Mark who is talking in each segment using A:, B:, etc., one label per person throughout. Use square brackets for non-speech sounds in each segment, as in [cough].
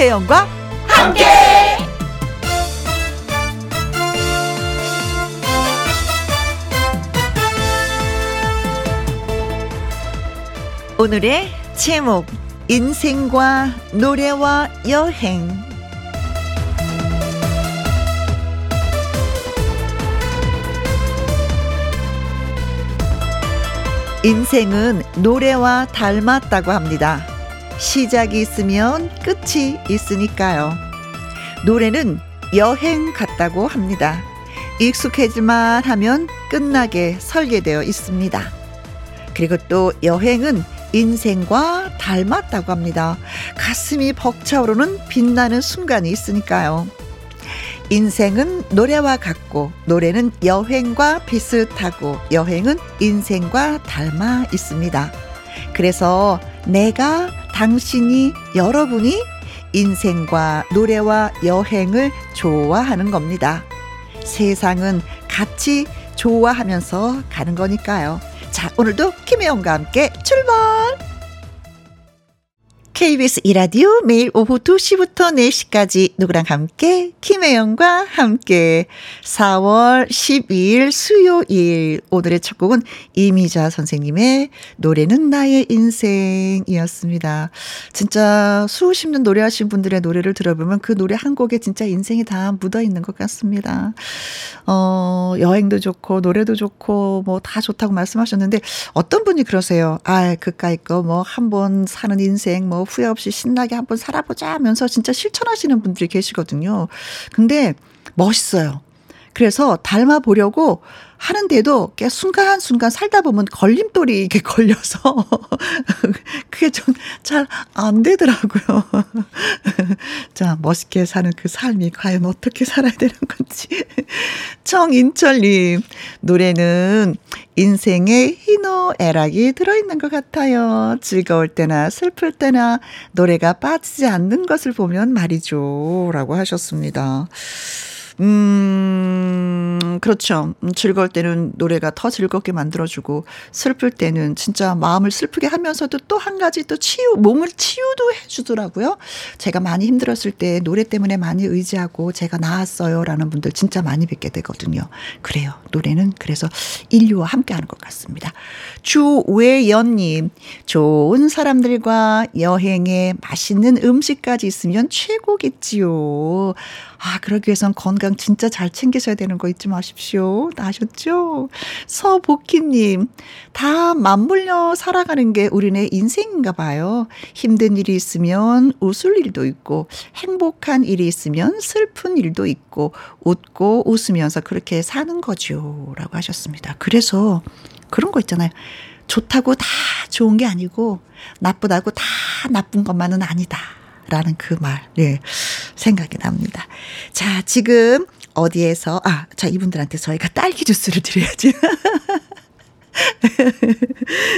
A: 김혜영과 함께. 오늘의 제목 인생과 노래와 여행 인생은 노래와 닮았다고 합니다. 시작이 있으면 끝이 있으니까요. 노래는 여행 같다고 합니다. 익숙해질만 하면 끝나게 설계되어 있습니다. 그리고 또 여행은 인생과 닮았다고 합니다. 가슴이 벅차오르는 빛나는 순간이 있으니까요. 인생은 노래와 같고 노래는 여행과 비슷하고 여행은 인생과 닮아 있습니다. 그래서 내가 당신이 여러분이 인생과 노래와 여행을 좋아하는 겁니다. 세상은 같이 좋아하면서 가는 거니까요. 자, 오늘도 김혜영과 함께 출발! KBS 이라디오 매일 오후 2시부터 4시까지 누구랑 함께 김혜영과 함께 4월 12일 수요일 오늘의 첫 곡은 이미자 선생님의 노래는 나의 인생이었습니다. 진짜 수십 년 노래하신 분들의 노래를 들어보면 그 노래 한 곡에 진짜 인생이 다 묻어 있는 것 같습니다. 어, 여행도 좋고 노래도 좋고 뭐 다 좋다고 말씀하셨는데 어떤 분이 그러세요. 아, 그까이 거 뭐 한 번 사는 인생 뭐 후회 없이 신나게 한번 살아보자 하면서 진짜 실천하시는 분들이 계시거든요. 근데 멋있어요. 그래서 닮아 보려고 하는데도 꽤 순간순간 살다 보면 걸림돌이 이렇게 [laughs] 걸려서 그게 좀 잘 안 되더라고요. [laughs] 자, 멋있게 사는 그 삶이 과연 어떻게 살아야 되는 건지. [laughs] 청인철님, 노래는 인생의 희노애락이 들어있는 것 같아요. 즐거울 때나 슬플 때나 노래가 빠지지 않는 것을 보면 말이죠. 라고 하셨습니다. 음, 그렇죠. 음, 즐거울 때는 노래가 더 즐겁게 만들어주고, 슬플 때는 진짜 마음을 슬프게 하면서도 또 한 가지 또 치유, 몸을 치유도 해주더라고요. 제가 많이 힘들었을 때 노래 때문에 많이 의지하고 제가 나았어요. 라는 분들 진짜 많이 뵙게 되거든요. 그래요. 노래는 그래서 인류와 함께 하는 것 같습니다. 주외연님, 좋은 사람들과 여행에 맛있는 음식까지 있으면 최고겠지요. 아, 그러기 위해선 건강 진짜 잘 챙기셔야 되는 거 잊지 마십시오. 아셨죠? 서복희님, 다 맞물려 살아가는 게 우리네 인생인가 봐요. 힘든 일이 있으면 웃을 일도 있고, 행복한 일이 있으면 슬픈 일도 있고, 웃고 웃으면서 그렇게 사는 거죠. 라고 하셨습니다. 그래서 그런 거 있잖아요. 좋다고 다 좋은 게 아니고, 나쁘다고 다 나쁜 것만은 아니다. 라는 그 말, 예, 생각이 납니다. 자, 지금 어디에서, 아, 자, 이분들한테 저희가 딸기 주스를 드려야지. [laughs]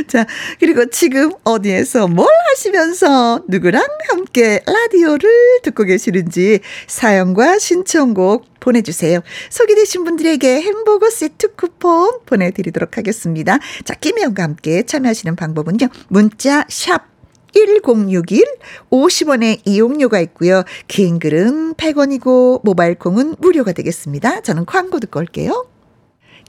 A: 자, 그리고 지금 어디에서 뭘 하시면서 누구랑 함께 라디오를 듣고 계시는지 사연과 신청곡 보내주세요. 소개되신 분들에게 햄버거 세트 쿠폰 보내드리도록 하겠습니다. 자, 김혜영과 함께 참여하시는 방법은요. 문자 샵 1061 50원의 이용료가 있고요. 긴 글은 100원이고 모바일 콩은 무료가 되겠습니다. 저는 광고 듣고 올게요.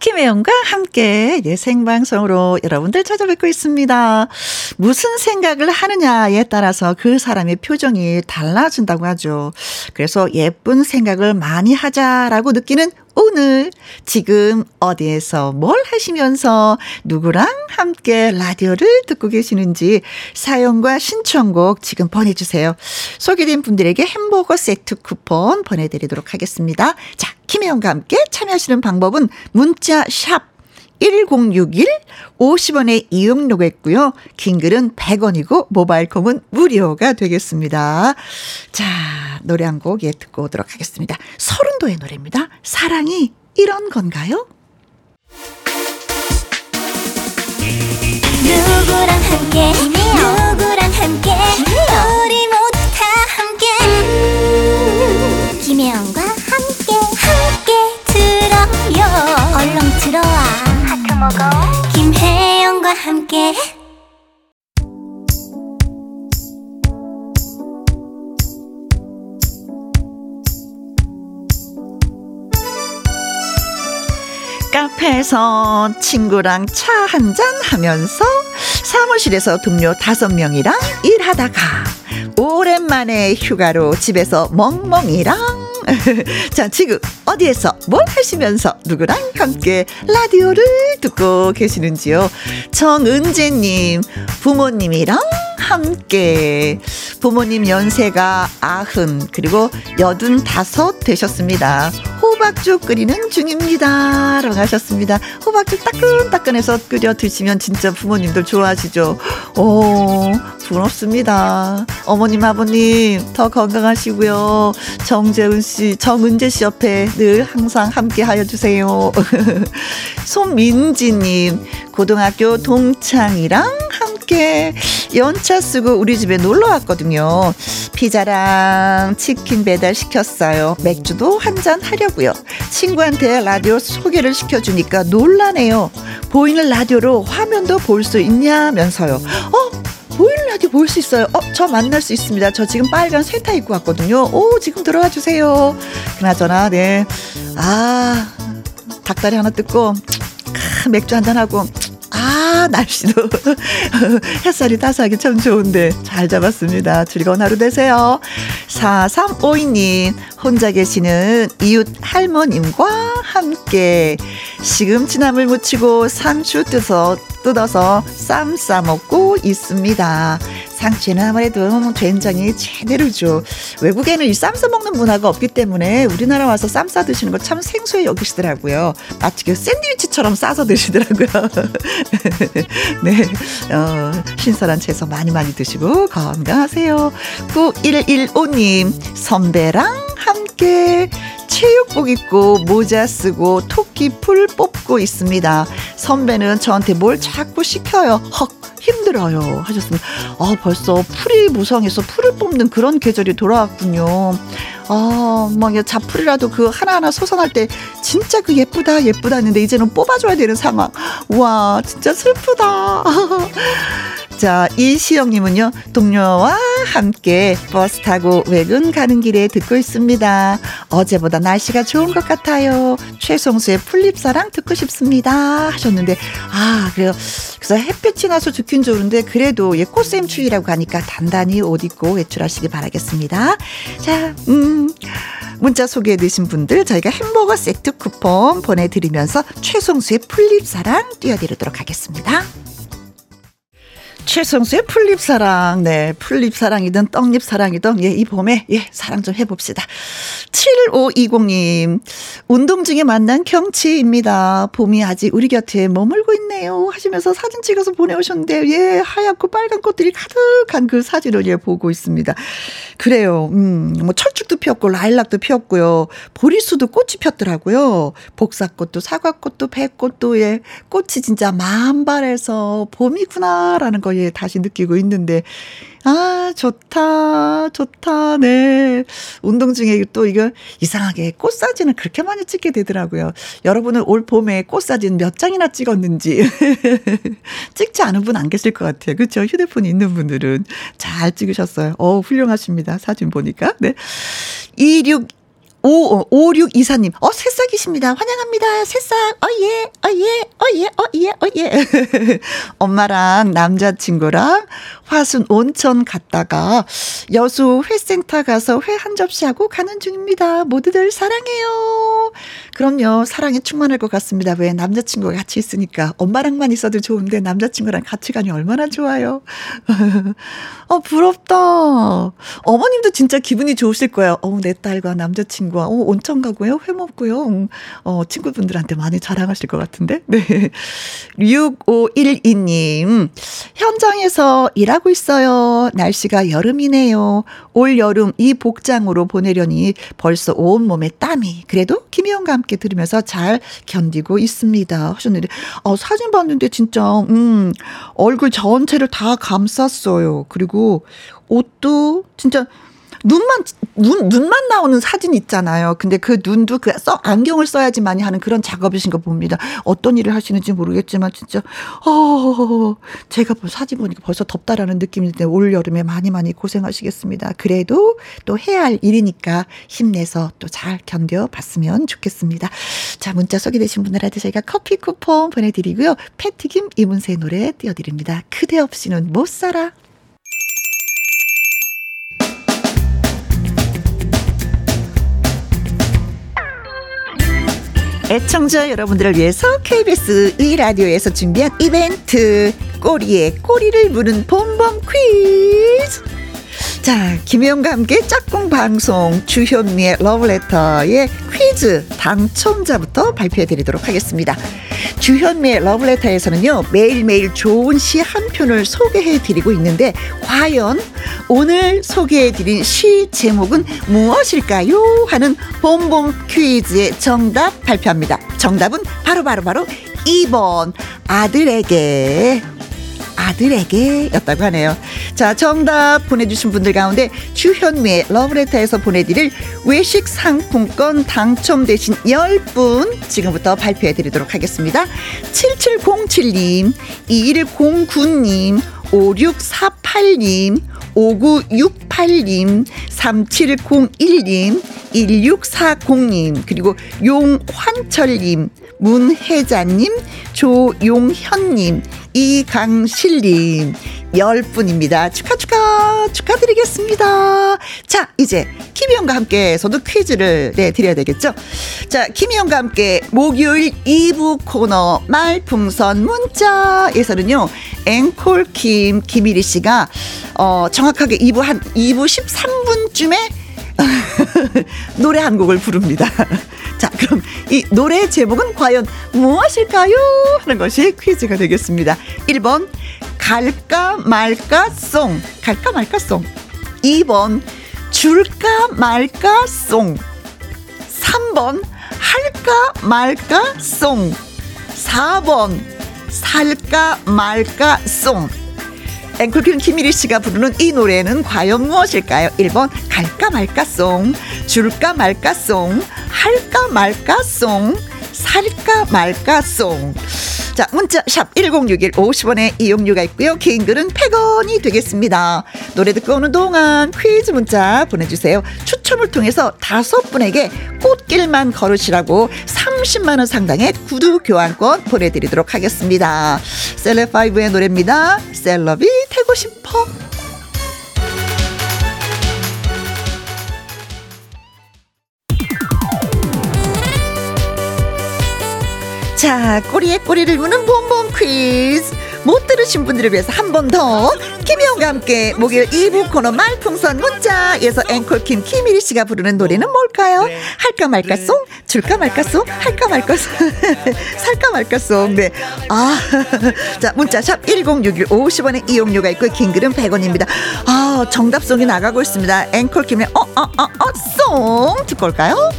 A: 김혜영과 함께 예, 생방송으로 여러분들 찾아뵙고 있습니다. 무슨 생각을 하느냐에 따라서 그 사람의 표정이 달라진다고 하죠. 그래서 예쁜 생각을 많이 하자라고 느끼는 오늘 지금 어디에서 뭘 하시면서 누구랑 함께 라디오를 듣고 계시는지 사연과 신청곡 지금 보내주세요. 소개된 분들에게 햄버거 세트 쿠폰 보내드리도록 하겠습니다. 자, 김혜영과 함께 참여하시는 방법은 문자 샵 1061, 50원의 이용료가 있고요. 긴 글은 100원이고 모바일 콤은 무료가 되겠습니다. 자, 노래 한 곡 예 듣고 오도록 하겠습니다. 서른도의 노래입니다. 사랑이 이런 건가요?
B: 누구랑 함께 누구랑 함께 우리 모두 다 함께 음, 김혜영과 함께 함께 들어요 얼렁 들어와 시켜 먹어. 김혜영과 함께.
A: 카페에서 친구랑 차 한 잔 하면서 사무실에서 동료 다섯 명이랑 일하다가 오랜만에 휴가로 집에서 멍멍이랑 [laughs] 자 지금 어디에서 뭘 하시면서 누구랑 함께 라디오를 듣고 계시는지요? 정은재님 부모님이랑 함께 부모님 연세가 아흔 그리고 여든 다섯 되셨습니다. 호박죽 끓이는 중입니다. 라고 하셨습니다. 호박죽 따끈따끈해서 끓여 드시면 진짜 부모님들 좋아하시죠. 오, 부럽습니다. 어머님, 아버님, 더 건강하시고요. 정재은 씨, 정은재 씨 옆에 늘 항상 함께 하여 주세요. [laughs] 손민지님, 고등학교 동창이랑 함께 연차 쓰고 우리 집에 놀러 왔거든요. 피자랑 치킨 배달 시켰어요. 맥주도 한 잔 하려고요. 친구한테 라디오 소개를 시켜주니까 놀라네요. 보이는 라디오로 화면도 볼 수 있냐면서요. 어? 보이는 라디오 볼 수 있어요. 어, 저 만날 수 있습니다. 저 지금 빨간 세타 입고 왔거든요. 오, 지금 들어와 주세요. 그나저나, 네. 아, 닭다리 하나 뜯고, 맥주 한잔 하고, 아, 날씨도 [laughs] 햇살이 따스하게 참 좋은데 잘 잡았습니다. 즐거운 하루 되세요. 4352님, 혼자 계시는 이웃 할머님과 함께 시금치나물 무치고 상추 뜯어, 뜯어서 쌈 싸먹고 있습니다. 상추는 아무래도 된장이 제대로죠. 외국에는 이 쌈 싸먹는 문화가 없기 때문에 우리나라 와서 쌈 싸 드시는 걸 참 생소해 여기시더라고요. 마치 그 샌드위치처럼 싸서 드시더라고요. [laughs] 네, 어, 신선한 채소 많이 많이 드시고 건강하세요. 9115님, 선배랑 함께 체육복 입고 모자 쓰고 토끼 풀 뽑고 있습니다. 선배는 저한테 뭘 자꾸 시켜요. 헉 힘들어요 하셨습니다. 아 벌써 풀이 무성해서 풀을 뽑는 그런 계절이 돌아왔군요. 아, 막 자풀이라도 그 하나하나 솟아날 때 진짜 그 예쁘다 예쁘다 했는데 이제는 뽑아줘야 되는 상황. 와 진짜 슬프다. [laughs] 자, 이시영님은요, 동료와 함께 버스 타고 외근 가는 길에 듣고 있습니다. 어제보다 날씨가 좋은 것 같아요. 최성수의 풀립사랑 듣고 싶습니다. 하셨는데, 아, 그래요. 그래서 햇볕이 나서 좋긴 좋은데, 그래도 예, 꽃샘 추위라고 하니까 단단히 옷 입고 외출하시기 바라겠습니다. 자, 음. 문자 소개해 주신 분들 저희가 햄버거 세트 쿠폰 보내드리면서 최성수의 풀립사랑 띄워드리도록 하겠습니다. 최성수의 풀립사랑, 네, 풀립사랑이든 떡잎사랑이든, 예, 이 봄에, 예, 사랑 좀 해봅시다. 7520님, 운동 중에 만난 경치입니다. 봄이 아직 우리 곁에 머물고 있네요. 하시면서 사진 찍어서 보내오셨는데, 예, 하얗고 빨간 꽃들이 가득한 그 사진을 예, 보고 있습니다. 그래요. 음, 뭐 철쭉도 피었고, 라일락도 피었고요. 보리수도 꽃이 폈더라고요. 복사꽃도, 사과꽃도, 배꽃도, 예, 꽃이 진짜 만발해서 봄이구나라는 거 예, 다시 느끼고 있는데, 아, 좋다, 좋다, 네. 운동 중에 또 이거 이상하게 꽃 사진을 그렇게 많이 찍게 되더라고요. 여러분은 올 봄에 꽃 사진 몇 장이나 찍었는지. [laughs] 찍지 않은 분 안 계실 것 같아요. 그렇죠? 휴대폰 있는 분들은 잘 찍으셨어요. 어, 훌륭하십니다. 사진 보니까. 네. 26 오, 5624님, 어, 새싹이십니다. 환영합니다. 새싹, 어, 예, 어, 예, 어, 예, 어, 예, 어, 예. [laughs] 엄마랑 남자친구랑 화순 온천 갔다가 여수 회센터 가서 회 한 접시 하고 가는 중입니다. 모두들 사랑해요. 그럼요. 사랑에 충만할 것 같습니다. 왜 남자친구가 같이 있으니까 엄마랑만 있어도 좋은데 남자친구랑 같이 가니 얼마나 좋아요. [laughs] 어, 부럽다. 어머님도 진짜 기분이 좋으실 거예요. 어, 내 딸과 남자친구 와 어, 온천 가고요. 회 먹고요. 음, 어, 친구분들한테 많이 자랑하실 것 같은데. [laughs] 네. 6512님. 현장에서 일하고 있어요. 날씨가 여름이네요. 올 여름 이 복장으로 보내려니 벌써 온몸에 땀이. 그래도 김희영과 함께 들으면서 잘 견디고 있습니다. 하셨는데, 어, 사진 봤는데 진짜, 음, 얼굴 전체를 다 감쌌어요. 그리고 옷도 진짜 눈만 눈 눈만 나오는 사진 있잖아요. 근데 그 눈도 그 써, 안경을 써야지만이 하는 그런 작업이신 거 봅니다. 어떤 일을 하시는지 모르겠지만 진짜 어 제가 뭐 사진 보니까 벌써 덥다라는 느낌이 드는데 올 여름에 많이 많이 고생하시겠습니다. 그래도 또 해야 할 일이니까 힘내서 또 잘 견뎌 봤으면 좋겠습니다. 자, 문자 소개되신 분들한테 저희가 커피 쿠폰 보내드리고요. 패티김 이문세 노래 띄워드립니다. 그대 없이는 못 살아. 애청자 여러분들을 위해서 KBS 이 라디오에서 준비한 이벤트. 꼬리에 꼬리를 무는 봄봄 퀴즈 자, 김혜영과 함께 짝꿍 방송 주현미의 러브레터의 퀴즈 당첨자부터 발표해 드리도록 하겠습니다. 주현미의 러브레터에서는요, 매일매일 좋은 시 한 편을 소개해 드리고 있는데, 과연 오늘 소개해 드린 시 제목은 무엇일까요? 하는 봄봄 퀴즈의 정답 발표합니다. 정답은 바로바로바로 바로 바로 2번 아들에게 아들에게 였다고 하네요. 자, 정답 보내주신 분들 가운데 주현미의 러브레터에서 보내드릴 외식 상품권 당첨되신 10분 지금부터 발표해 드리도록 하겠습니다. 7707님, 2109님, 5648님, 5968님, 3701님, 1640님, 그리고 용환철님, 문혜자님, 조용현님, 이강실님, 열 분입니다. 축하, 축하, 축하드리겠습니다. 자, 이제 김희영과 함께서도 퀴즈를 내 드려야 되겠죠? 자, 김희영과 함께 목요일 2부 코너 말풍선 문자에서는요, 앵콜킴 김일희 씨가, 어, 정확하게 2부 한, 2부 13분쯤에 [laughs] 노래 한 곡을 부릅니다. [laughs] 자, 그럼 이 노래 제목은 과연 무엇일까요? 하는 것이 퀴즈가 되겠습니다. 1번, 갈까 말까 송. 갈까 말까 송. 2번, 줄까 말까 송. 3번, 할까 말까 송. 4번, 살까 말까 송. 앵콜킴 김일희 씨가 부르는 이 노래는 과연 무엇일까요? 1번 갈까 말까송 줄까 말까송 할까 말까송 살까 말까송 자, 문자 샵 1061 50원의 이용료가 있고요. 개인 글은 100원이 되겠습니다. 노래 듣고 오는 동안 퀴즈 문자 보내 주세요. 추 첨을 통해서 다섯 분에게 꽃길만 걸으시라고 30만 원 상당의 구두 교환권 보내드리도록 하겠습니다. 셀럽5의 노래입니다. 셀럽이 되고 싶어. 자, 꼬리에 꼬리를 무는 봄봄 퀴즈. 못 들으신 분들을 위해서 한 번 더. 김희영과 함께 목요일 2부 코너 말풍선 문자에서 앵콜킴 김일희 씨가 부르는 노래는 뭘까요? 할까 말까 송? 줄까 말까 송? 할까 말까 송? [laughs] 살까 말까 송? 네. 아, [laughs] 자, 문자 샵 1061 50원의 이용료가 있고, 긴 글은 100원입니다. 아, 정답송이 나가고 있습니다. 앵콜킴의 어, 어, 어, 어, 송. 듣고 올까요?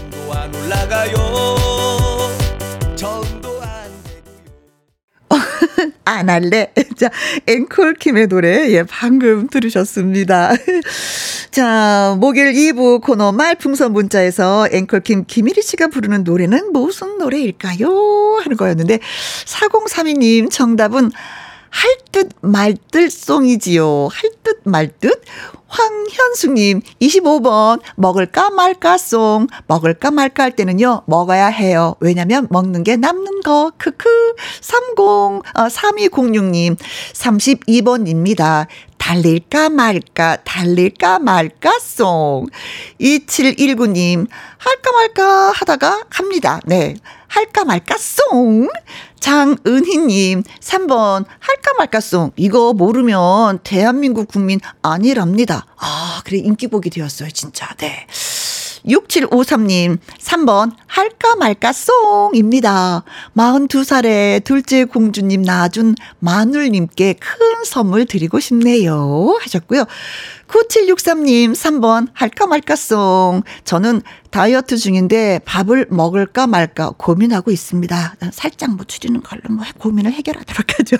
A: 안 할래. [laughs] 자, 앵콜 킴의 노래, 예, 방금 들으셨습니다. [laughs] 자, 목요일 2부 코너 말풍선 문자에서 앵콜 킴 김일희 씨가 부르는 노래는 무슨 노래일까요? 하는 거였는데, 4032님 정답은 할 듯 말듯 송이지요. 할 듯 말 듯. 황현숙님, 25번, 먹을까 말까 송. 먹을까 말까 할 때는요, 먹어야 해요. 왜냐면 먹는 게 남는 거. 크크. 30, 어, 3206님, 32번입니다. 달릴까 말까, 달릴까 말까 송. 2719님, 할까 말까 하다가 합니다. 네. 할까 말까 송. 장은희님, 3번, 할까 말까 송. 이거 모르면 대한민국 국민 아니랍니다. 아, 그래, 인기곡이 되었어요, 진짜. 네. 6753님, 3번, 할까 말까 송입니다. 42살에 둘째 공주님 낳아준 마눌님께 큰 선물 드리고 싶네요. 하셨고요. 9763님, 3번, 할까 말까 송. 저는 다이어트 중인데 밥을 먹을까 말까 고민하고 있습니다. 살짝 뭐 줄이는 걸로 뭐 고민을 해결하도록 하죠.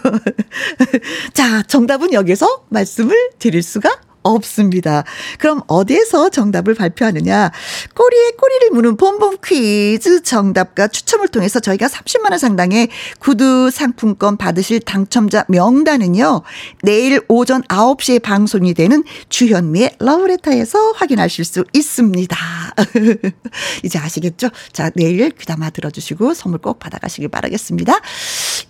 A: [laughs] 자, 정답은 여기서 말씀을 드릴 수가 없습니다. 그럼 어디에서 정답을 발표하느냐? 꼬리에 꼬리를 무는 봄봄 퀴즈 정답과 추첨을 통해서 저희가 30만 원 상당의 구두 상품권 받으실 당첨자 명단은요, 내일 오전 9시에 방송이 되는 주현미의 러브레터에서 확인하실 수 있습니다. [laughs] 이제 아시겠죠? 자, 내일 귀담아 들어주시고 선물 꼭 받아가시길 바라겠습니다.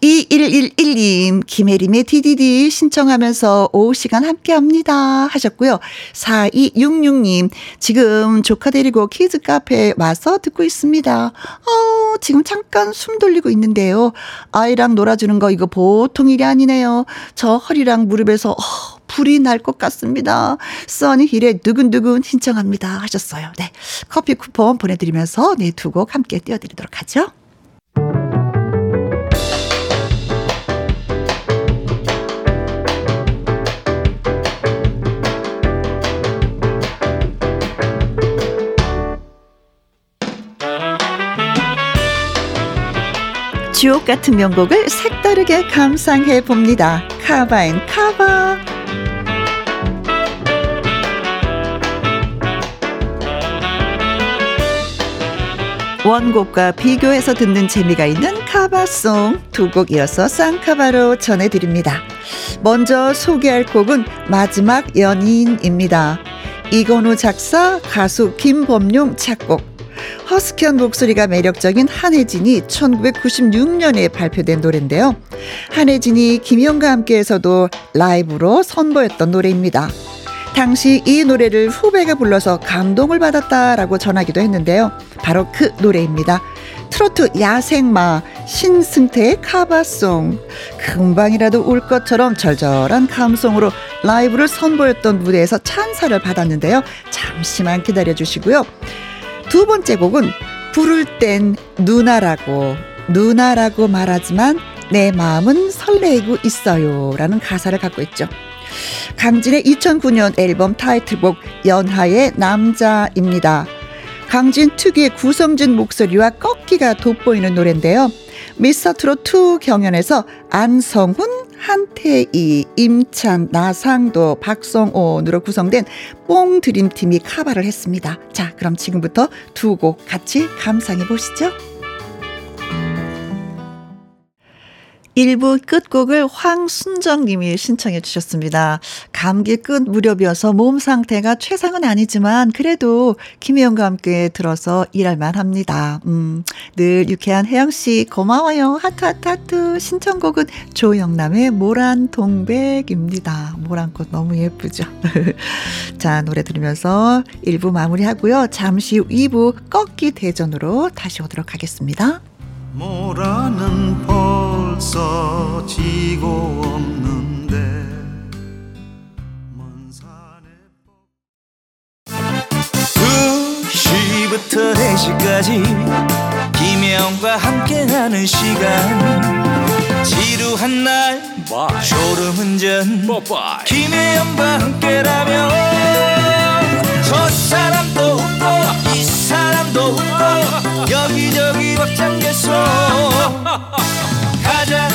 A: 2111님, 김혜림의 DDD 신청하면서 오후 시간 함께 합니다. 하셨 고요. 4266님, 지금 조카 데리고 키즈 카페에 와서 듣고 있습니다. 어, 지금 잠깐 숨 돌리고 있는데요. 아이랑 놀아주는 거 이거 보통 일이 아니네요. 저 허리랑 무릎에서 어, 불이 날 것 같습니다. 써니힐의 두근두근 신청합니다. 하셨어요. 네. 커피 쿠폰 보내드리면서 네, 두 곡 함께 띄워드리도록 하죠. 주옥 같은 명곡을 색다르게 감상해 봅니다. 카바앤 카바. 원곡과 비교해서 듣는 재미가 있는 카바송 두 곡 이어서 쌍카바로 전해드립니다. 먼저 소개할 곡은 마지막 연인입니다. 이건우 작사, 가수 김범용 작곡, 허스키한 목소리가 매력적인 한혜진이 1996년에 발표된 노래인데요. 한혜진이 김영과 함께해서도 라이브로 선보였던 노래입니다. 당시 이 노래를 후배가 불러서 감동을 받았다라고 전하기도 했는데요. 바로 그 노래입니다. 트로트 야생마 신승태의 카바송 금방이라도 울 것처럼 절절한 감성으로 라이브를 선보였던 무대에서 찬사를 받았는데요. 잠시만 기다려 주시고요. 두 번째 곡은 부를 땐 누나라고 누나라고 말하지만 내 마음은 설레이고 있어요 라는 가사를 갖고 있죠. 강진의 2009년 앨범 타이틀곡 연하의 남자입니다. 강진 특유의 구성진 목소리와 꺾기가 돋보이는 노래인데요. 미스터 트롯 2 경연에서 안성훈, 한태희, 임찬, 나상도, 박성온으로 구성된 뽕 드림팀이 카바를 했습니다. 자, 그럼 지금부터 두 곡 같이 감상해 보시죠. 1부 끝곡을 황순정 님이 신청해 주셨습니다. 감기 끝 무렵이어서 몸 상태가 최상은 아니지만 그래도 김혜영과 함께 들어서 일할만 합니다. 음, 늘 유쾌한 혜영 씨 고마워요. 하트 하트 하트 신청곡은 조영남의 모란 동백입니다. 모란꽃 너무 예쁘죠. [laughs] 자, 노래 들으면서 1부 마무리하고요. 잠시 후 2부 꺾기 대전으로 다시 오도록 하겠습니다.
C: 모라는 벌써 지고 없는데 먼 산에 2시부터 4시까지 김혜영과 함께하는 시간. 지루한 날 졸음 운전 김혜영과 함께라면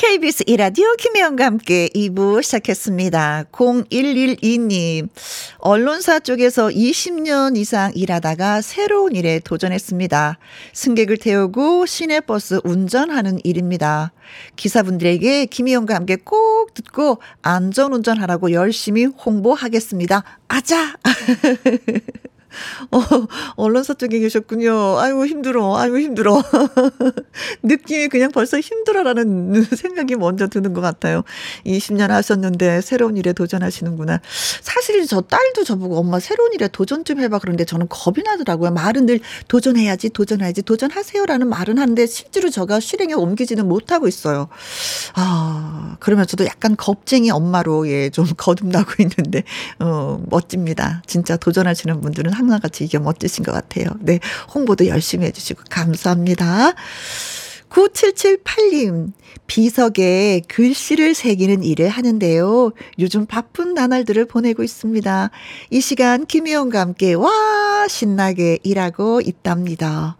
A: KBS 이라디오 김혜영과 함께 2부 시작했습니다. 0112님, 언론사 쪽에서 20년 이상 일하다가 새로운 일에 도전했습니다. 승객을 태우고 시내버스 운전하는 일입니다. 기사분들에게 김혜영과 함께 꼭 듣고 안전운전하라고 열심히 홍보하겠습니다. 아자! [laughs] 어, 언론사 쪽에 계셨군요. 아이고, 힘들어. 아이고, 힘들어. [laughs] 느낌이 그냥 벌써 힘들어라는 생각이 먼저 드는 것 같아요. 20년 하셨는데 새로운 일에 도전하시는구나. 사실 저 딸도 저보고 엄마 새로운 일에 도전 좀 해봐. 그런데 저는 겁이 나더라고요. 말은 늘 도전해야지, 도전해야지, 도전하세요라는 말은 하는데 실제로 저가 실행에 옮기지는 못하고 있어요. 아, 그러면서도 약간 겁쟁이 엄마로 예, 좀 [laughs] 거듭나고 있는데, 어, 멋집니다. 진짜 도전하시는 분들은 항상 같이 이게 멋지신 것 같아요. 네. 홍보도 열심히 해주시고 감사합니다. 9778님, 비석에 글씨를 새기는 일을 하는데요. 요즘 바쁜 나날들을 보내고 있습니다. 이 시간 김희영과 함께 와 신나게 일하고 있답니다.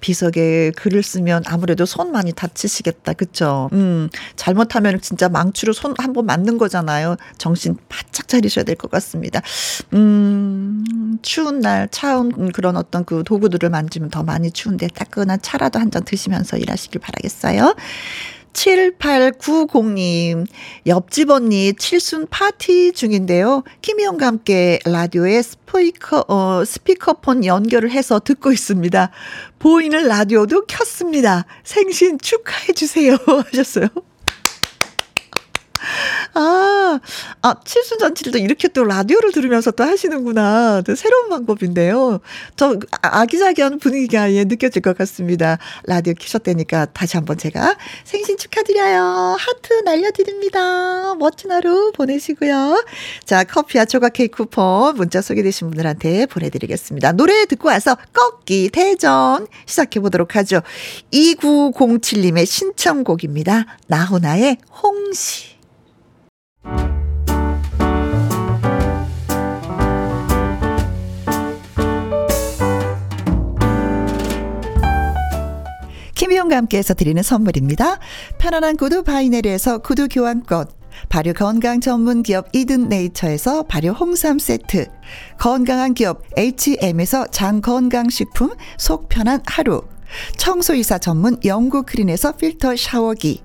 A: 비석에 글을 쓰면 아무래도 손 많이 다치시겠다. 그쵸? 음, 잘못하면 진짜 망치로 손 한 번 맞는 거잖아요. 정신 바짝 차리셔야 될 것 같습니다. 음, 추운 날 차운 그런 어떤 그 도구들을 만지면 더 많이 추운데 따끈한 차라도 한 잔 드시면서 일하시 길 바라겠어요. 7890님, 옆집 언니 칠순 파티 중인데요. 김희영과 함께 라디오에 스피커, 어, 스피커폰 연결을 해서 듣고 있습니다. 보이는 라디오도 켰습니다. 생신 축하해주세요. [laughs] 하셨어요. [laughs] 아, 아, 칠순 잔치를 또 이렇게 또 라디오를 들으면서 또 하시는구나. 또 새로운 방법인데요. 저 아, 아기자기한 분위기가 예, 느껴질 것 같습니다. 라디오 키셨다니까 다시 한번 제가 생신 축하드려요. 하트 날려드립니다. 멋진 하루 보내시고요. 자, 커피와 조각 케이크 쿠폰 문자 소개되신 분들한테 보내드리겠습니다. 노래 듣고 와서 꺾기 대전 시작해보도록 하죠. 2907님의 신청곡입니다. 나훈아의 홍시. 김혜영과 함께해서 드리는 선물입니다. 편안한 구두 바이네르에서 구두 교환권, 발효 건강 전문 기업 이든 네이처에서 발효 홍삼 세트, 건강한 기업 H&M에서 장 건강식품 속 편한 하루, 청소이사 전문 영구 크린에서 필터 샤워기,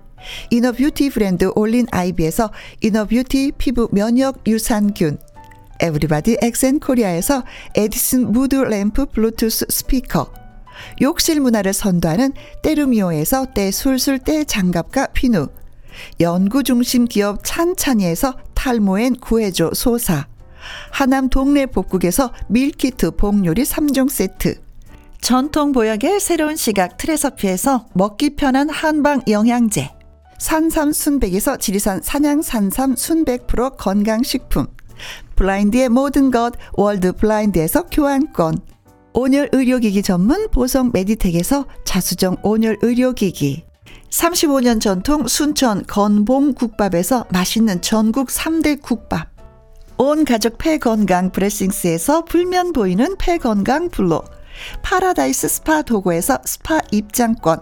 A: inner beauty 브랜드 올린 아이비에서 inner beauty 피부 면역 유산균 에브리바디 엑센 코리아에서 에디슨 무드 램프 블루투스 스피커 욕실 문화를 선도하는 때르미오에서 때술술 때장갑과 피누 연구 중심 기업 찬찬이에서 탈모엔 구해줘 소사 하남 동네 복국에서 밀키트 복요리 3종 세트 전통 보약의 새로운 시각 트레서피에서 먹기 편한 한방 영양제 산삼 순백에서 지리산 산양 산삼 순백 프로 건강식품. 블라인드의 모든 것 월드 블라인드에서 교환권. 온열 의료기기 전문 보성 메디텍에서 자수정 온열 의료기기. 35년 전통 순천 건봉 국밥에서 맛있는 전국 3대 국밥. 온 가족 폐건강 브레싱스에서 불면 보이는 폐건강 블로 파라다이스 스파 도고에서 스파 입장권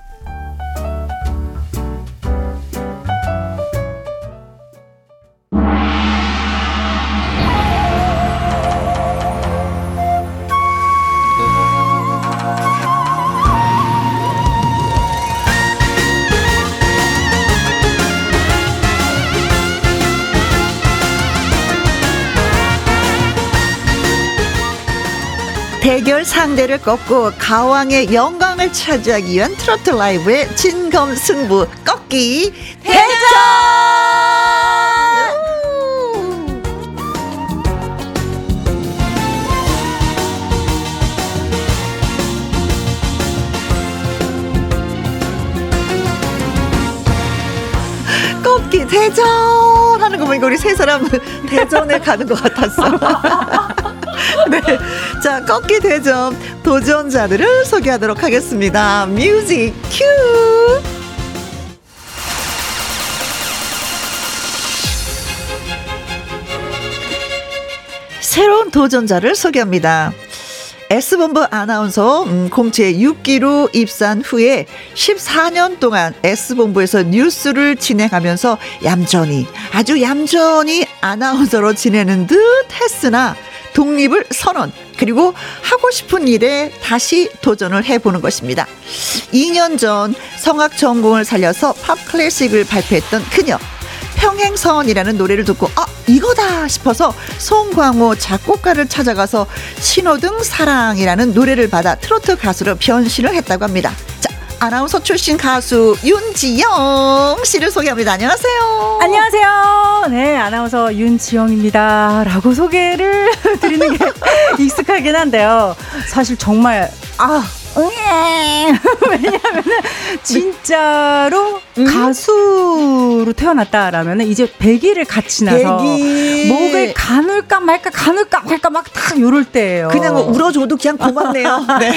A: 대결 상대를 꺾고 가왕의 영광을 차지하기 위한 트로트 라이브의 진검 승부 꺾기 대전! 꺾기 대전 하는 거 보니까 우리 세 사람 대전에 가는 것 같았어. [laughs] 네. 자, 꺾기 대전 도전자들을 소개하도록 하겠습니다. 뮤직 큐! 새로운 도전자를 소개합니다. S본부 아나운서 음, 공채 6기로 입사한 후에 14년 동안 S본부에서 뉴스를 진행하면서 얌전히 아주 얌전히 아나운서로 지내는 듯 했으나 독립을 선언, 그리고 하고 싶은 일에 다시 도전을 해보는 것입니다. 2년 전 성악 전공을 살려서 팝 클래식을 발표했던 그녀. 평행선이라는 노래를 듣고 아 이거다 싶어서 송광호 작곡가를 찾아가서 신호등 사랑이라는 노래를 받아 트로트 가수로 변신을 했다고 합니다. 자 아나운서 출신 가수 윤지영 씨를 소개합니다. 안녕하세요.
D: 안녕하세요. 네, 아나운서 윤지영입니다. 라고 소개를 [laughs] 드리는 게 [laughs] 익숙하긴 한데요. 사실 정말, 아, [laughs] 왜냐면은 진짜로 음? 가수로 태어났다라면은 이제 100일을 같이 나서 100일. 목을 가눌까 말까 가눌까 말까 막 딱 요럴 때예요.
A: 그냥 뭐 울어줘도 그냥 고맙네요. [laughs] 네.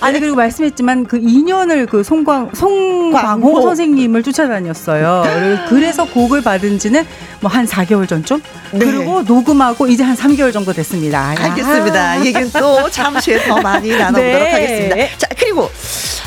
D: 아니 그리고 말씀했지만 그 2년을 그 송광 송광호 선생님을 쫓아다녔어요. 그래서 곡을 받은 지는 뭐 한 4개월 전쯤 네. 그리고 녹음하고 이제 한 3개월 정도 됐습니다.
A: 알겠습니다. 얘기는 또 잠시 후에 더 많이 나눠보도록 네. 하겠습니다. 자, 그리고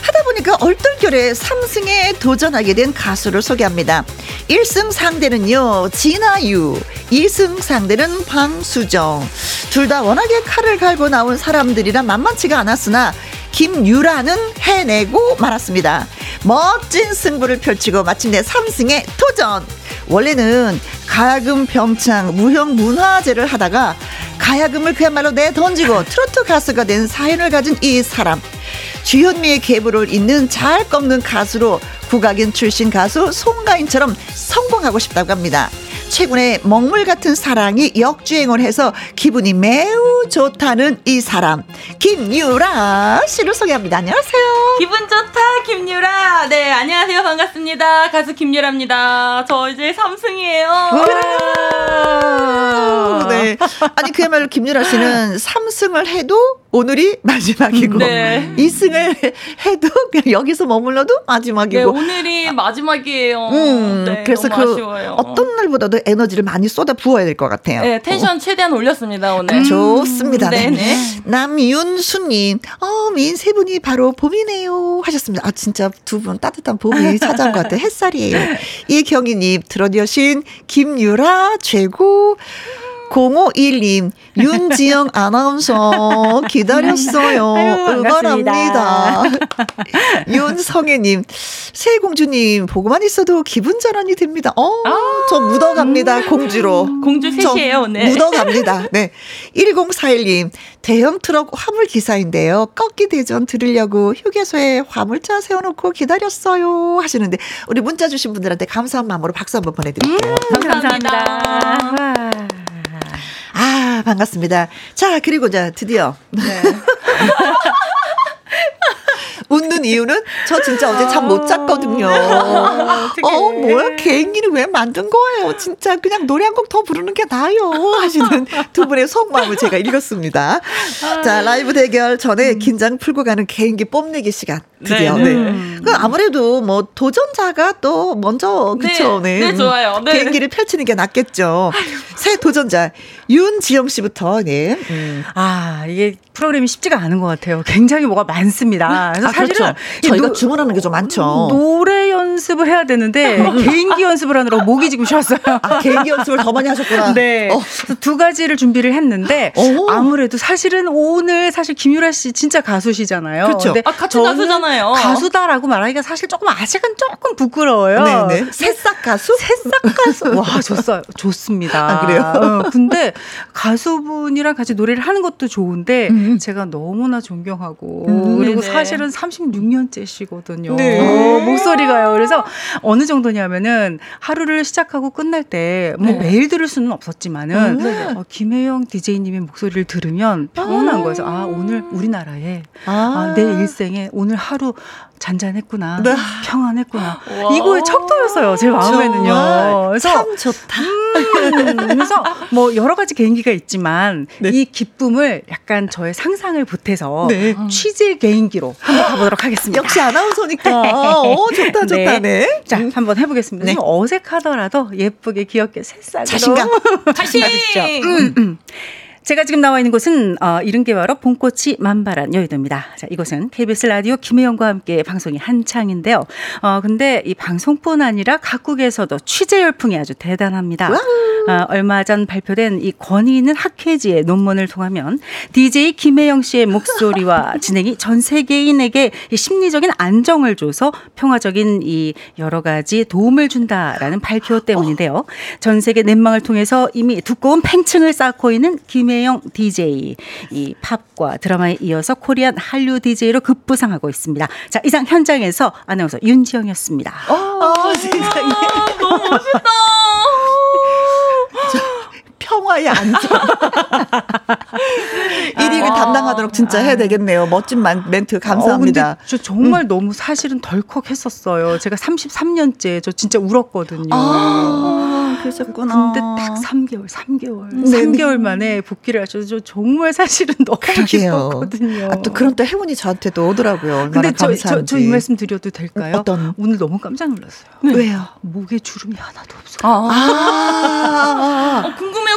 A: 하다 보니까 얼떨결에 3승에 도전하게 된 가수를 소개합니다. 1승 상대는요, 진아유. 2승 상대는 방수정. 둘 다 워낙에 칼을 갈고 나온 사람들이라 만만치가 않았으나 김유라는 해내고 말았습니다. 멋진 승부를 펼치고 마침내 3승에 도전. 원래는 가야금 병창 무형 문화제를 하다가 가야금을 그야말로 내 던지고 트로트 가수가 된 사연을 가진 이 사람. 주현미의 계보를 잇는 잘 꺾는 가수로 국악인 출신 가수 송가인처럼 성공하고 싶다고 합니다. 최근에 먹물 같은 사랑이 역주행을 해서 기분이 매우 좋다는 이 사람 김유라 씨를 소개합니다. 안녕하세요.
E: 기분 좋다 김유라. 네 안녕하세요 반갑습니다. 가수 김유라입니다. 저 이제 3승이에요.
A: 네. 아니 그야말로 김유라 씨는 3승을 해도 오늘이 [laughs] 마지막이고 네. 2승을 해도 그냥 여기서 머물러도 마지막이고 네,
E: 오늘이 마지막이에요. 음, 네, 그래서 그 아쉬워요.
A: 어떤 날보다도 에너지를 많이 쏟아 부어야 될 것 같아요.
E: 네, 텐션 어. 최대한 올렸습니다 오늘.
A: 음, 좋습니다. 네. 네. [laughs] 남윤수님, 어, 미인 세 분이 바로 봄이네요 하셨습니다. 아 진짜 두 분 따뜻한 봄이 [laughs] 찾아온 것 같아요. 햇살이에요. 이경희님, 드러디신 김유라 최고. 0512님, 윤지영 [laughs] 아나운서 기다렸어요. 아유, 응원합니다. [laughs] 윤성애님, 새공주님, 보고만 있어도 기분 전환이 됩니다. 어, 아~ 저 묻어갑니다, 공주로.
E: 공주 셋이에요, 오늘.
A: 묻어갑니다. 네. 1041님, 대형 트럭 화물 기사인데요. 꺾기 대전 들으려고 휴게소에 화물차 세워놓고 기다렸어요. 하시는데, 우리 문자 주신 분들한테 감사한 마음으로 박수 한번 보내드릴게요.
E: 음, 감사합니다. 감사합니다.
A: 아, 반갑습니다. 자, 그리고 자, 드디어. 네. [laughs] 웃는 이유는 저 진짜 어제 잠 못 잤거든요. 아, 어, 뭐야? 개인기를 왜 만든 거예요? 진짜 그냥 노래 한 곡 더 부르는 게 나아요. 하시는 두 분의 속마음을 제가 읽었습니다. 자, 라이브 대결 전에 음. 긴장 풀고 가는 개인기 뽐내기 시간. 드디어. 네. 네. 음. 그 아무래도 뭐 도전자가 또 먼저 그쵸?
E: 네. 네, 네 좋아요. 네.
A: 개인기를 펼치는 게 낫겠죠. 새 도전자 윤지영 씨부터 네.
D: 음. 아, 이게 프로그램이 쉽지가 않은 것 같아요. 굉장히 뭐가 많습니다. 그래서 아,
A: 사실은 그렇죠. 저희가 노, 주문하는 게 좀 많죠.
D: 노래 연습을 해야 되는데 [laughs] 개인기 연습을 하느라고 목이 지금 쉬었어요.
A: 아, 개인기 연습을 더 많이 하셨구나.
D: 네. 어. 두 가지를 준비를 했는데 오. 아무래도 사실은 오늘 사실 김유라 씨 진짜 가수시잖아요.
A: 그렇죠.
E: 아, 같이 가수잖아요.
D: 가수다라고 말하기가 사실 조금 아직은 조금 부끄러워요.
A: 네네. 네. 새싹 가수?
D: 새싹 가수. 와, 좋어요. 좋습니다.
A: 아, 그래요?
D: 어, 근데 가수분이랑 같이 노래를 하는 것도 좋은데 음. 제가 너무나 존경하고 음, 그리고 네네. 사실은 36년째시거든요. 네. 어, 목소리가요. 그래서 어느 정도냐면은 하루를 시작하고 끝날 때뭐 네. 매일 들을 수는 없었지만은 음. 어, 김혜영 디제이님의 목소리를 들으면 평온한 아. 거예요. 아 오늘 우리나라에 아. 아, 내 일생에 오늘 하루 잔잔했구나. 네. 평안했구나. 와. 이거에 척도였어요. 제 마음에는요.
A: 그래서 참 좋다.
D: 음, 그래서 뭐 여러 가지 개인기가 있지만 네. 이 기쁨을 약간 저의 상상을 보태서 네. 취재 개인기로 한번 가보도록 하겠습니다.
A: 역시 아나운서니까. [laughs] 어, 좋다, 좋다. 네. 네.
D: 자, 한번 해보겠습니다. 네. 좀 어색하더라도 예쁘게 귀엽게 새싹으로.
A: 자신감. [laughs]
E: 자신.
D: 음, 음. 제가 지금 나와 있는 곳은 어, 이른 게 바로 봄꽃이 만발한 여의도입니다. 자, 이곳은 KBS 라디오 김혜영과 함께 방송이 한창인데요. 어, 근데 이 방송뿐 아니라 각국에서도 취재 열풍이 아주 대단합니다. 와우. 아, 얼마 전 발표된 이 권위 있는 학회지의 논문을 통하면 DJ 김혜영 씨의 목소리와 진행이 전 세계인에게 이 심리적인 안정을 줘서 평화적인 이 여러 가지 도움을 준다라는 발표 때문인데요. 전 세계 넷망을 통해서 이미 두꺼운 팽층을 쌓고 있는 김혜영 DJ. 이 팝과 드라마에 이어서 코리안 한류 DJ로 급부상하고 있습니다. 자, 이상 현장에서 아나운서 윤지영이었습니다.
A: 어, 세상에.
E: 너무 멋있다.
A: 평화의 안정. 1위를 담당하도록 진짜 해야 되겠네요. 멋진 만, 멘트 감사합니다.
D: 어, 저 정말 너무 사실은 덜컥 했었어요. 제가 33년째 저 진짜 울었거든요.
A: 아, 그러셨구나.
D: 근데 딱 3개월, 3개월,
A: 네.
D: 3개월 만에 복귀를 하셔서 저 정말 사실은 너무
A: 그러게요.
D: 기뻤거든요.
A: 아, 또 그런 또 행운이 저한테도 오더라고요.
D: 근데 저. 저, 저 이 말씀 드려도 될까요?
A: 어떤?
D: 오늘 너무 깜짝 놀랐어요.
A: 왜요?
D: 목에 주름이 하나도 없어요.
E: 아,
A: 아,
E: 어,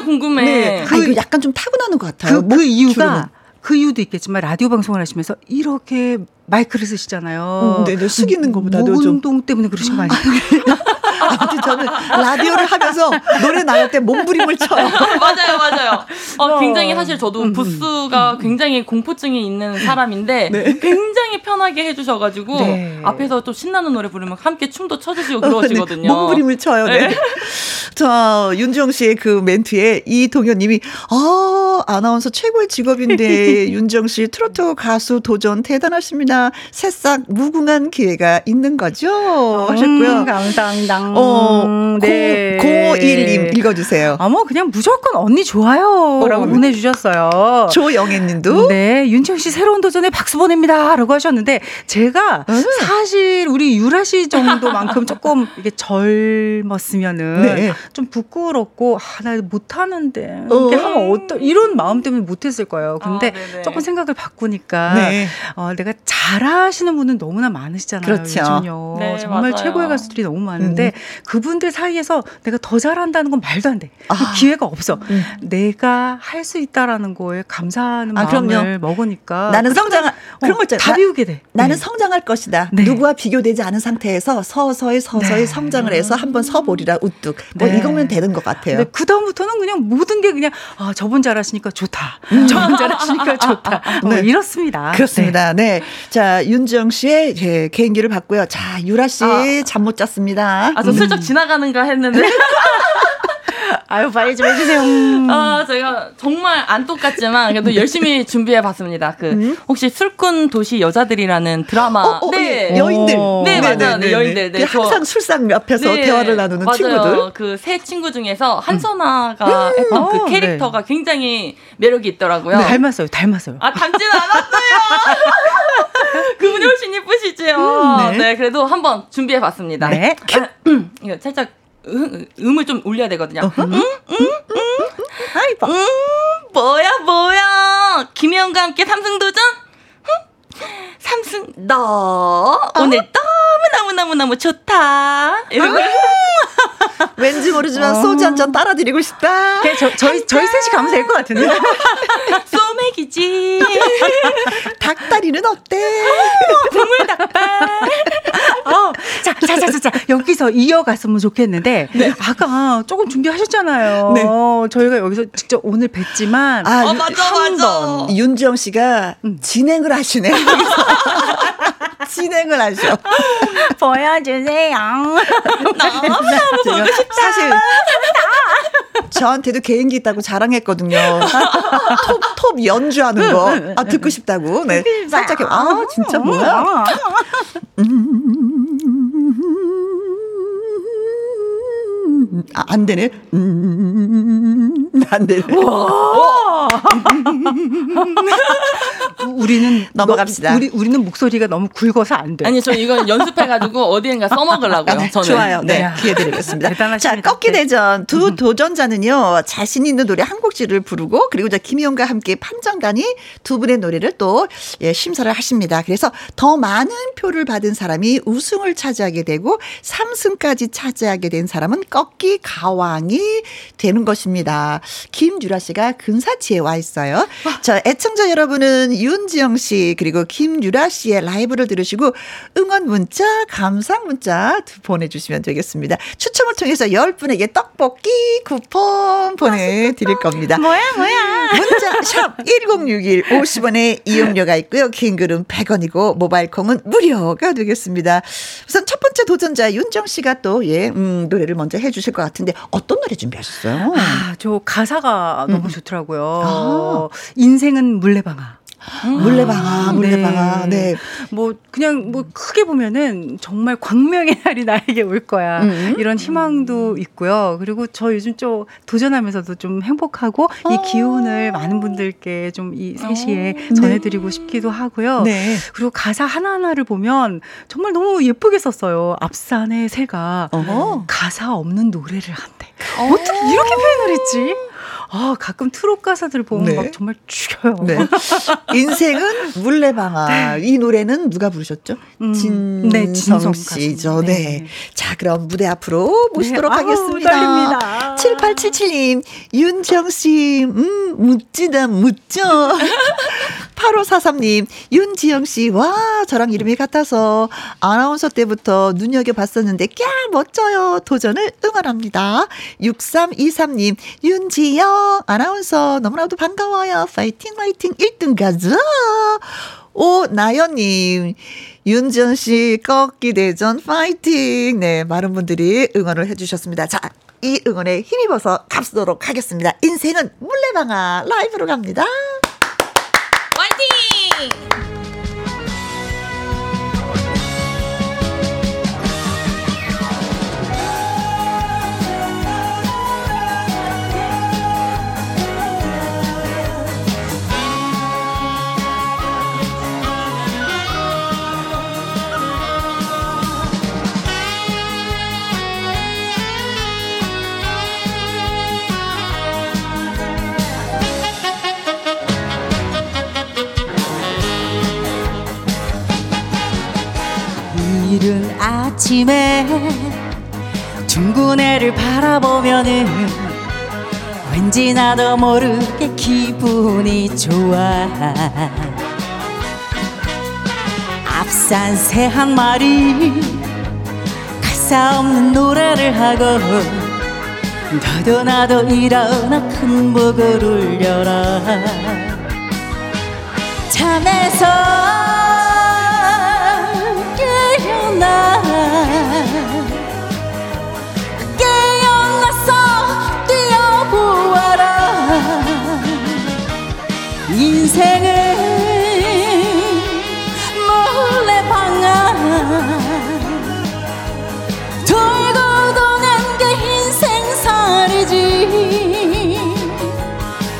E: 궁금해요, 궁금해.
A: 네. 아, 이거 약간 좀 타고나는 것 같아요.
D: 그, 목그 이유가
A: 주름은.
D: 그 이유도 있겠지만 라디오 방송을 하시면서 이렇게 마이크를 쓰시잖아요.
A: 음, 네네, 숙이는 것보다도
D: 목
A: 좀.
D: 운동 때문에 그러신 거 아니에요? [laughs]
A: 아무튼 저는 라디오를 하면서 노래 나갈 때 몸부림을 쳐요. [laughs]
E: 맞아요, 맞아요. 어, 굉장히 사실 저도
A: 음,
E: 부스가 굉장히 공포증이 있는 사람인데
A: 네.
E: 굉장히 편하게 해주셔가지고
D: 네.
E: 앞에서 또 신나는 노래 부르면 함께 춤도 춰주시고 그러시거든요.
A: 네, 몸부림을 쳐요. 네. [laughs] 저 윤정 씨의 그 멘트에 이동현님이 아 아나운서 최고의 직업인데 [laughs] 윤정 씨 트로트 가수 도전 대단하십니다. 새싹 무궁한 기회가 있는 거죠 하셨고요.
D: 음, 감사합니다.
A: 어,
D: 네.
A: 051님 읽어주세요.
D: 아마 그냥 무조건 언니 좋아요. 라고 보내주셨어요.
A: 조영애님도
D: 네, 윤정 씨 새로운 도전에 박수 보냅니다. 라고 하셨는데, 제가
A: 음.
D: 사실 우리 유라 씨 정도만큼 조금 이게 젊었으면은
A: 네.
D: 좀 부끄럽고, 아, 나 못하는데.
A: 어.
D: 이렇게 하면 어떠, 이런 마음 때문에 못했을 거예요. 근데
E: 아.
D: 조금 생각을 바꾸니까,
A: 네.
D: 어, 내가 잘하시는 분은 너무나 많으시잖아요.
A: 그렇죠.
D: 요즘요.
E: 네,
D: 정말
E: 맞아요.
D: 최고의 가수들이 너무 많은데, 그분들 사이에서 내가 더 잘한다는 건 말도 안 돼. 그
A: 아.
D: 기회가 없어.
A: 음.
D: 내가 할 수 있다라는 거에 감사하는
A: 아,
D: 마음을
A: 그럼요.
D: 먹으니까
A: 나는 성장 그런
D: 어,
A: 거 있잖아요.
D: 다
A: 나-
D: 비우게 돼.
A: 나는
D: 네.
A: 성장할 것이다.
D: 네.
A: 누구와 비교되지 않은 상태에서 서서히 서서히
D: 네.
A: 성장을 해서 한번 서보리라 우뚝. 뭐
D: 네.
A: 이거면 되는 것 같아요.
D: 그 다음부터는 그냥 모든 게 그냥 아 저분 잘하시니까 좋다. 저분 잘하시니까 [laughs] 좋다. 어,
A: 네.
D: 이렇습니다.
A: 그렇습니다. 네. 자, 윤정 씨의 예, 개인기를 봤고요. 자, 유라 씨 잠못 잤습니다.
E: 아, 저 슬쩍 지나가는가 했는데.
D: 네. [laughs] 아유 빨리 좀 해주세요.
E: 아, 정말 안 똑같지만 그래도 [laughs] 열심히 준비해 봤습니다. 그, 혹시 술꾼 도시 여자들이라는 드라마.
A: 어, 어,
E: 네.
A: 예. 여인들.
E: 네, 맞아요. 네, 여인들. 네,
A: 그
E: 저-
A: 항상 술상 옆에서
E: 네,
A: 대화를 나누는
E: 맞아요.
A: 친구들.
E: 그 세 친구 중에서 한선아가 했던
D: 어,
E: 그 캐릭터가 굉장히 매력이 있더라고요.
D: 네, 닮았어요. 닮았어요.
E: 아, 닮지는 않았어요. [laughs] 그분이 훨씬 예쁘시죠.
A: 네.
E: 네. 그래도 한번 준비해 봤습니다.
D: 네. [clears throat]
E: 이거 살짝 음, 음을 좀 올려야 되거든요.
A: 어?
E: 음, 음, 음. 음, 뭐야, 뭐야. 김혜영과 함께 삼승 도전? 흠, 삼승, 너 오늘 너무 너무 너무 너무 좋다. 이러고. [laughs]
A: 왠지 모르지만
E: 어.
A: 소주 한 잔 따라 드리고 싶다.
D: 그냥 저, 저희 저희 셋이 가면 될 것 같은데. [laughs]
E: 소맥이지. [laughs]
A: 닭다리는 어때?
D: 어, 자, 자, 자, 자, 자, 여기서 이어갔으면 좋겠는데, 아까 조금 준비하셨잖아요.
A: 네.
D: 저희가 여기서 직접 오늘 뵀지만,
A: 아,
E: 어, 맞아,
A: 한
E: 맞아.
A: 번. 윤정 씨가
D: 음.
A: 진행을 하시네. 진행을 하셔.
D: 보여주세요.
A: 제가 사실 저한테도 개인기 있다고 자랑했거든요. 톱, 톱 연주하는 거. 아, 듣고 싶다고. 네. 살짝, 해- 아, 진짜 뭐야? 아, 안 되네. 음, 안 되네. [laughs]
D: 우리는
A: 넘어갑시다.
D: 너- 우리 우리는 목소리가 너무 굵어서 안 돼.
E: 아니, 저 이건 연습해 가지고 어디엔가 써먹으려고요.
A: 아,
E: 저는.
A: 좋아요. 네,
D: 네.
A: 기회 드리겠습니다.
D: 대단하십니다.
A: 자, 꺾기
D: 네.
A: 대전 두 도전자는요, 자신 있는 노래 한 곡씩을 부르고, 그리고 저 김희영과 함께 판정단이 두 분의 노래를 또 예, 심사를 하십니다. 그래서 더 많은 표를 받은 사람이 우승을 차지하게 되고, 3승까지 차지하게 된 사람은 꺾기 가왕이 되는 것입니다. 김유라 씨가 근사치에 와 있어요. 자, 애청자 여러분은 윤 윤지영 씨 그리고 김유라 씨의 라이브를 들으시고 응원 문자, 감상 문자 보내주시면 되겠습니다. 추첨을 통해서 10분에게 떡볶이 쿠폰 보내드릴 겁니다.
D: 뭐야 뭐야.
A: 문자 샵 1061, 50원의 이용료가 있고요. 긴 글은 100원이고 모바일 콩은 무료가 되겠습니다. 우선 첫 번째 도전자 윤정 씨가 또 예, 음, 노래를 먼저 해주실 것 같은데 어떤 노래 준비하셨어요?
D: 아, 저 가사가
A: 음.
D: 너무 좋더라고요.
A: 아.
D: 인생은 물레방아.
A: 물레방아, 물레방아. 네.
D: 뭐 그냥 뭐 크게 보면은 정말 광명의 [laughs] 날이 나에게 올 거야.
A: 음.
D: 이런 희망도 있고요. 그리고 저 요즘 좀 도전하면서도 좀 행복하고 이
A: 아.
D: 기운을 많은 분들께 좀 이 세시에 전해드리고 싶기도 하고요.
A: 네.
D: 그리고 가사 하나하나를 보면 정말 너무 예쁘게 썼어요. 앞산의 새가
A: 어허.
D: 가사 없는 노래를 한대. 어떻게 이렇게 표현을 했지? 아, 가끔 트롯 가사들 보면
A: 네.
D: 막 정말 죽여요.
A: 네. 인생은 물레방아. [laughs] 이 노래는 누가 부르셨죠?
D: 음,
A: 진성
D: 네, 진성
A: 씨죠. 네.
D: 네.
A: 자, 그럼 무대 앞으로 모시도록
D: 네. 아우,
A: 하겠습니다.
D: 떨립니다.
A: 7877님, 윤정 씨, 음, 묻지다, 묻죠. [laughs] 8543님, 윤지영 씨, 와, 저랑 이름이 같아서 아나운서 때부터 눈여겨봤었는데, 꺄, 멋져요. 도전을 응원합니다. 6323님, 윤지영, 아나운서 너무나도 반가워요. 파이팅, 파이팅, 1등 가자. 오 나연님, 윤지영 씨, 꺾기 대전 파이팅. 네, 많은 분들이 응원을 해주셨습니다. 자, 이 응원에 힘입어서 갑수도록 하겠습니다. 인생은 물레방아 라이브로 갑니다.
E: 화이팅!
F: 아침에 해를 바라보면은 왠지 나도 모르게 기분이 좋아. 앞산 새 한 마리 가사 없는 노래를 하고 너도 나도 일어나 큰 목을 울려라. 잠에서 인생은 몰래 방아 돌고 도는 게 인생살이지.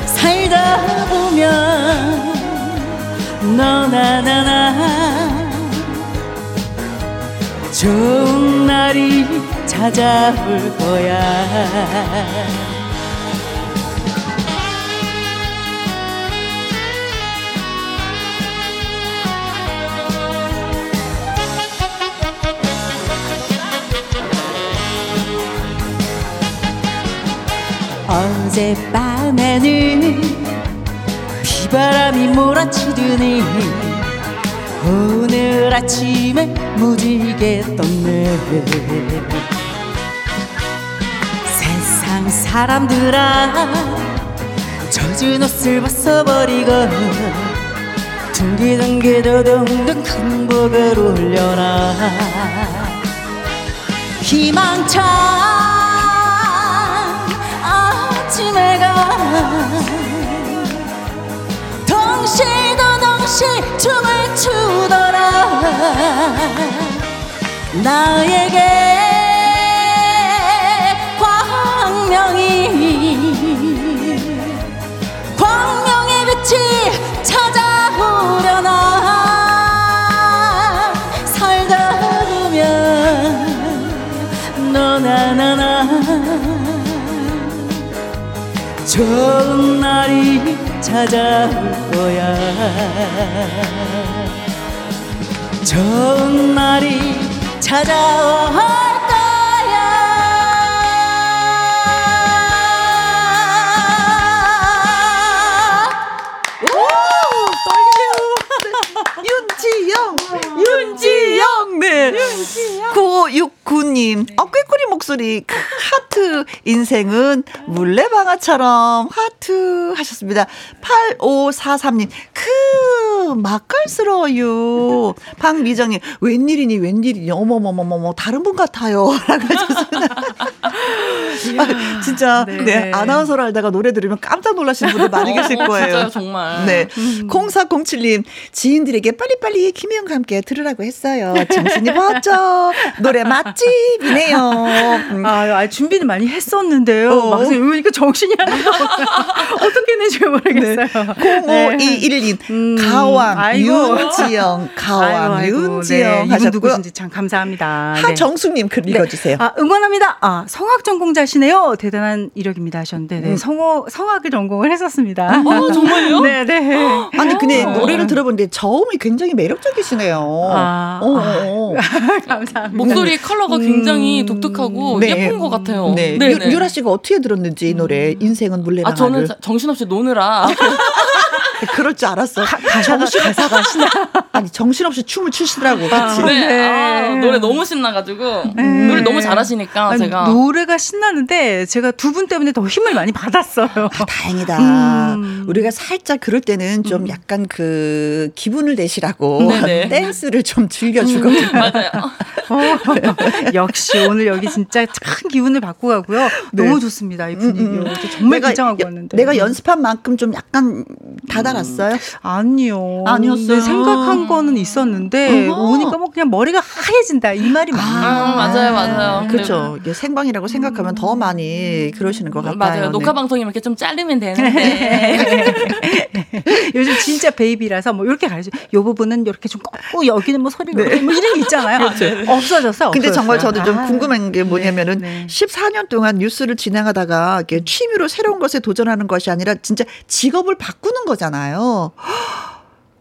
F: 살다 보면 너나 나나 좋은 날이 찾아올 거야 어젯밤에는 비바람이 몰아치더니 오늘 아침에 무지개 떴네 세상 사람들아 젖은 옷을 벗어버리고 둥기둥기 도둥둥 큰 복을 올려라 희망찬 아침에가. 덩실더덩실 춤을 추더라. 나에게 광명이. 광명의 빛이 찾아오려나 좋은 날이 찾아올 거야. 좋은 날이 찾아올 거야.
A: 윤지영, 윤지영, 네. 9569님, 어, 꾀꼬리 목소리, 크, 하트, 인생은 물레방아처럼 하트 하셨습니다. 8543님, 크, 맛깔스러워요. 박미정님, 웬일이니, 웬일이니, 어머머머머머, 다른 분 같아요. [laughs] 라고 하셨습니다. 아, 진짜, 네. 네. 아나운서를 알다가 노래 들으면 깜짝 놀라시는 분들 많이 어, 계실 거예요.
E: 진짜요, 정말.
A: 네. 음. 0407님, 지인들에게 빨리빨리 김혜영과 함께 들으라고 했어요. 정신이 번쩍. 노래 맛집이네요.
D: 음. 아, 아, 준비는 많이 했었는데요. 어. 막상 이러니까 정신이 안 나. [laughs] 어떻게 내지 모르겠어요.
A: 네. 0521님, 음, 가왕, 아이고. 윤지영, 가왕, 아이고, 아이고, 윤지영.
D: 네. 이분 누구신지 참 감사합니다.
A: 하정숙님 글 네. 읽어주세요.
D: 아, 응원합니다. 아, 성악 전공자시네요. 대단한 이력입니다 하셨는데, 네. 음. 성어, 성악을 전공을 했었습니다.
E: 아, 정말요? [laughs]
D: 네, 네.
A: 아니, 근데 어. 노래를 들어보는데 저음이 굉장히 매력적이시네요. 아, 어, 어, 어. [laughs]
D: 감사합니다.
E: 목소리 컬러가 굉장히 음, 독특하고 네. 예쁜 것 같아요.
A: 네. 네, 네. 유, 라 씨가 어떻게 들었는지 이 노래 인생은 물레나
E: 아 저는 정신없이 노느라 [laughs]
A: 그럴 줄 알았어.
D: 가, 정신 가사가 신나.
A: 아니 정신없이 춤을 추시더라고 같이.
E: 아, 네. 네. 아, 노래 너무 신나가지고 네. 노래 너무 잘하시니까 아니, 제가
D: 노래가 신나는데 제가 두 분 때문에 더 힘을 많이 받았어요.
A: 아, 다행이다. 음. 우리가 살짝 그럴 때는 좀 음. 약간 그 기분을 내시라고 댄스를 좀 즐겨주거든요. [laughs]
E: 맞아요. 어, [laughs]
D: 역시 오늘 여기 진짜 큰 기운을 받고 가고요. 네. 너무 좋습니다 이 분위기. 음, 음. 정말 내가, 긴장하고 왔는데.
A: 내가 연습한 만큼 좀 약간 다 음.
D: 아니요.
A: 아니었어요.
D: 생각한 거는 있었는데 어허. 오니까 뭐 그냥 머리가 하얘진다 이 말이
E: 아, 맞아요. 맞아요, 맞아요.
A: 그렇죠. 네. 생방이라고 생각하면 더 많이 그러시는 것 같아요. 맞아요.
E: 녹화 네. 방송이면 이렇게 좀 자르면 되는데 [laughs]
D: 요즘 진짜 베이비라서 뭐 이렇게 가르쳐. 요 부분은 이렇게 좀 꺾고 여기는 뭐 소리가 네. 뭐 이런 게 있잖아요. 그렇죠. 없어졌어.
A: 근데 정말 저도 좀 아, 궁금한 게 뭐냐면은 네. 14년 동안 뉴스를 진행하다가 이렇게 취미로 새로운 것에 도전하는 것이 아니라 진짜 직업을 바꾸는 거잖아요. 거잖아요.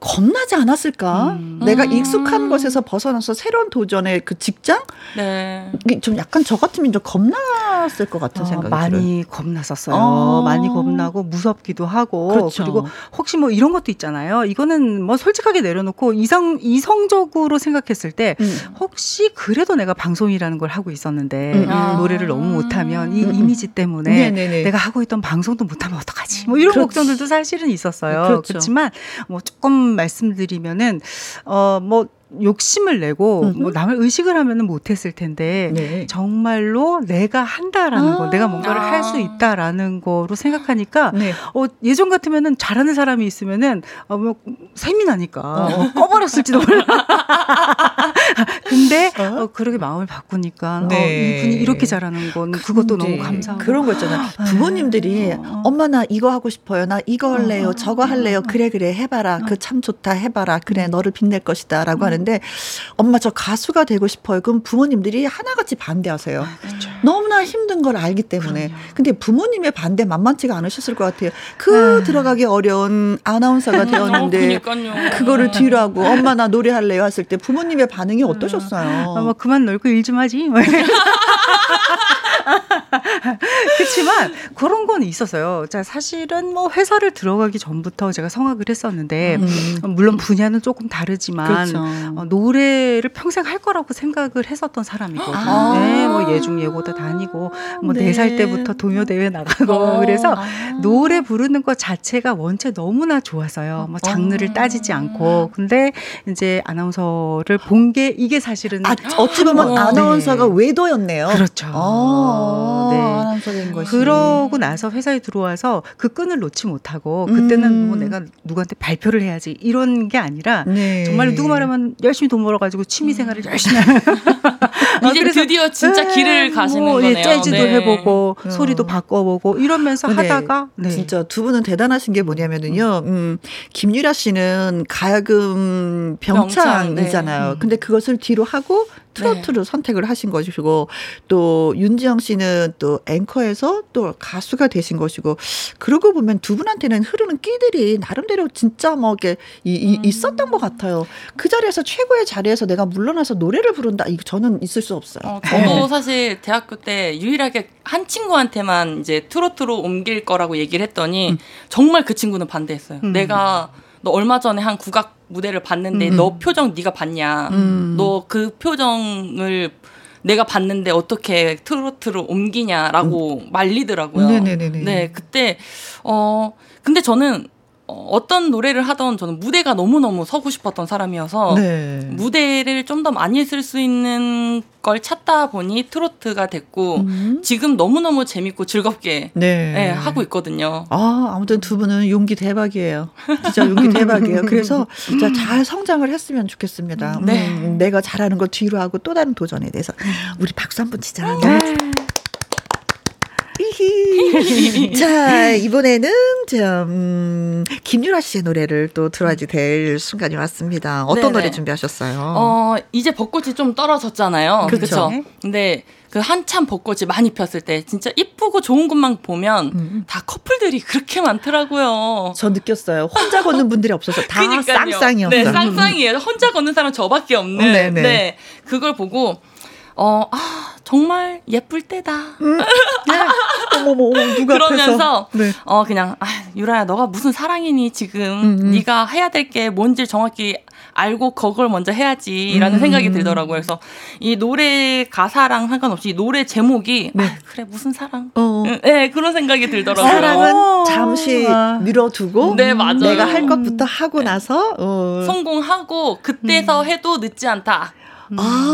A: 겁나지 않았을까? 음. 내가 익숙한 것에서 벗어나서 새로운 도전의 그 직장? 네. 좀 약간 저 같으면 좀 겁났을 것 같은 어, 생각이
D: 많이
A: 들어요.
D: 겁났었어요. 어. 많이 겁나고 무섭기도 하고 그렇죠. 그리고 혹시 뭐 이런 것도 있잖아요. 이거는 뭐 솔직하게 내려놓고 이성 이성적으로 생각했을 때 음. 혹시 그래도 내가 방송이라는 걸 하고 있었는데 음. 아. 노래를 너무 못하면 이 음. 이미지 때문에 네네네. 내가 하고 있던 방송도 못하면 어떡하지? 뭐 이런 그렇지. 걱정들도 사실은 있었어요. 그렇죠. 그렇지만 뭐 조금 말씀드리면은 어뭐 욕심을 내고 뭐 남을 의식을 하면은 못했을 텐데 네. 정말로 내가 한다라는 아~ 거, 내가 뭔가를 아~ 할수 있다라는 거로 생각하니까 네. 어, 예전 같으면은 잘하는 사람이 있으면은 어, 뭐 셈이 나니까 어. 꺼버렸을지도 몰라. [laughs] 근데 어? 어, 그렇게 마음을 바꾸니까 어, 네. 어, 이분이 이렇게 잘하는 건 그것도 너무 감사하고
A: 그런 거 있잖아요. 아, 부모님들이 어. 엄마 나 이거 하고 싶어요. 나 이거 할래요. 저거 할래요. 그래 그래 해봐라. 그 참 좋다 해봐라. 그래 너를 빛낼 것이다라고 하는. 하는데 엄마 저 가수가 되고 싶어요. 그럼 부모님들이 하나같이 반대하세요. 아, 그렇죠. 너무나 힘든 걸 알기 때문에. 그럼요. 근데 부모님의 반대 만만치가 않으셨을 것 같아요. 그 아. 들어가기 어려운 아나운서가 되었는데 어, 그거를 뒤로 하고 엄마 나 노래할래요 했을 때 부모님의 반응이 어떠셨어요?
D: 아, 뭐 그만 놀고 일 좀 하지. [laughs] 그렇지만 그런 건 있었어요. 자, 사실은 뭐 회사를 들어가기 전부터 제가 성악을 했었는데 음. 물론 분야는 조금 다르지만 그렇죠. 어, 노래를 평생 할 거라고 생각을 했었던 사람이거든요. 아. 네, 뭐 예중 예고도 다니고 뭐 네살 때부터 동요 대회 나가고 어. 그래서 아. 노래 부르는 것 자체가 원체 너무나 좋아서요. 뭐 장르를 어. 따지지 않고 근데 이제 아나운서를 본 게 이게 사실은
A: 아, 어찌 보면 어. 아나운서가 네. 외도였네요.
D: 그렇죠.
A: 아. 네. 아나운서된
D: 것이. 그러고 나서 회사에 들어와서 그 끈을 놓지 못하고 그때는 음. 뭐 내가 누구한테 발표를 해야지 이런 게 아니라 네. 정말 누구 말하면 열심히 돈 벌어가지고 취미 생활을 음. 열심히 하는. [laughs]
E: 이제 드디어 진짜 네. 길을 가시는 뭐, 거네요.
D: 재즈도 네. 해보고 어. 소리도 바꿔보고 이러면서 하다가
A: 네. 진짜 두 분은 대단하신 게 뭐냐면은요. 음, 김유라 씨는 가야금 병창이잖아요. 병창, 네. 근데 그것을 뒤로 하고 트로트로 네. 선택을 하신 것이고 또 윤지영 씨는 또 앵커에서 또 가수가 되신 것이고 그러고 보면 두 분한테는 흐르는 끼들이 나름대로 진짜 뭐 이게 이, 음. 있었던 것 같아요. 그 자리에서 최고의 자리에서 내가 물러나서 노래를 부른다 이거 저는 있을 수 없어요.
E: 어, 저도 네. 사실 대학교 때 유일하게 한 친구한테만 이제 트로트로 옮길 거라고 얘기를 했더니 음. 정말 그 친구는 반대했어요. 음. 내가 너 얼마 전에 한 국악 무대를 봤는데 너 표정 네가 봤냐?
A: 음.
E: 너그 표정을 내가 봤는데 어떻게 트로트로 옮기냐라고 말리더라고요.
A: 네네네네.
E: 네, 그때 어 근데 저는 어, 어떤 노래를 하던 저는 무대가 너무너무 서고 싶었던 사람이어서
A: 네.
E: 무대를 좀 더 많이 쓸 수 있는 걸 찾다 보니 트로트가 됐고
A: 음.
E: 지금 너무너무 재밌고 즐겁게
A: 네.
E: 네, 하고 있거든요.
A: 아, 아무튼 두 분은 용기 대박이에요. 진짜 용기 대박이에요. 그래서 진짜 잘 성장을 했으면 좋겠습니다.
E: 네.
A: 음, 내가 잘하는 거 뒤로 하고 또 다른 도전에 대해서 우리 박수 한번 치자. 이히. [laughs] 자, 이번에는 좀 음, 김유라 씨의 노래를 또 들어야지 될 순간이 왔습니다. 어떤
E: 네네.
A: 노래 준비하셨어요?
E: 어, 이제 벚꽃이 좀 떨어졌잖아요. 그렇죠. 근데 그 한참 벚꽃이 많이 폈을 때 진짜 이쁘고 좋은 것만 보면
A: 음.
E: 다 커플들이 그렇게 많더라고요.
A: 저 느꼈어요. 혼자 걷는 분들이 없어서 다
E: 그러니까요.
A: 쌍쌍이었어요.
E: 네, 쌍쌍이에요. 혼자 걷는 사람 저밖에 없는.
A: 음, 네네.
E: 네. 그걸 보고 어, 아, 정말 예쁠 때다. [laughs]
A: 어머머, 어머, 누가
E: 그러면서.
A: 네.
E: 어 그냥 아, 유라야 너가 무슨 사랑이니 지금
A: 음.
E: 네가 해야 될 게 뭔지 정확히 알고 그걸 먼저 해야지라는
A: 음.
E: 생각이 들더라고요. 그래서 이 노래 가사랑 상관없이 이 노래 제목이
A: 네.
E: 아, 그래 무슨 사랑?
A: 어.
E: 응, 네 그런 생각이 들더라고요.
A: 사랑은
D: 어.
A: 잠시
D: 아.
A: 미뤄두고
E: 네, 맞아요.
A: 내가 할 것부터 하고 나서 어.
E: 성공하고 그때서 해도 늦지 않다.
A: 아,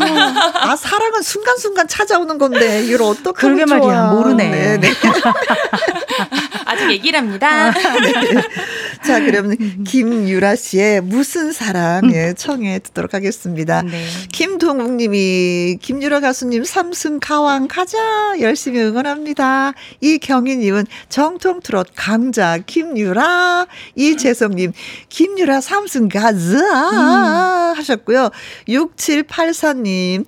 A: 아 사랑은 순간순간 찾아오는 건데 이걸 어떻게
D: 그러게
A: 좋아.
D: 말이야, 모르네.
A: 네, 네. [laughs]
E: 아직 얘기랍니다. [laughs]
A: 자, 그럼 김유라 씨의 무슨 사랑 예, 청해 듣도록 하겠습니다.
D: 네.
A: 김동욱 님이 김유라 가수님 삼승 가왕 가자 열심히 응원합니다. 이경희 님은 정통 트롯 강자 김유라 이재성 님 김유라 삼승 가자 하셨고요. 6784 님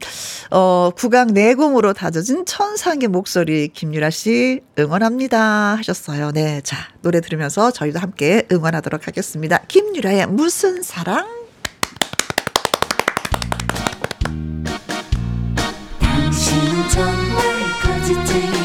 A: 어, 구강 내공으로 다져진 천상의 목소리 김유라 씨 응원합니다 하셨어요. 네. 자, 노래 들으면서 저희도 함께 응원하도록 하겠습니다. 김유라의 무슨 사랑?
F: 정말 거짓쟁이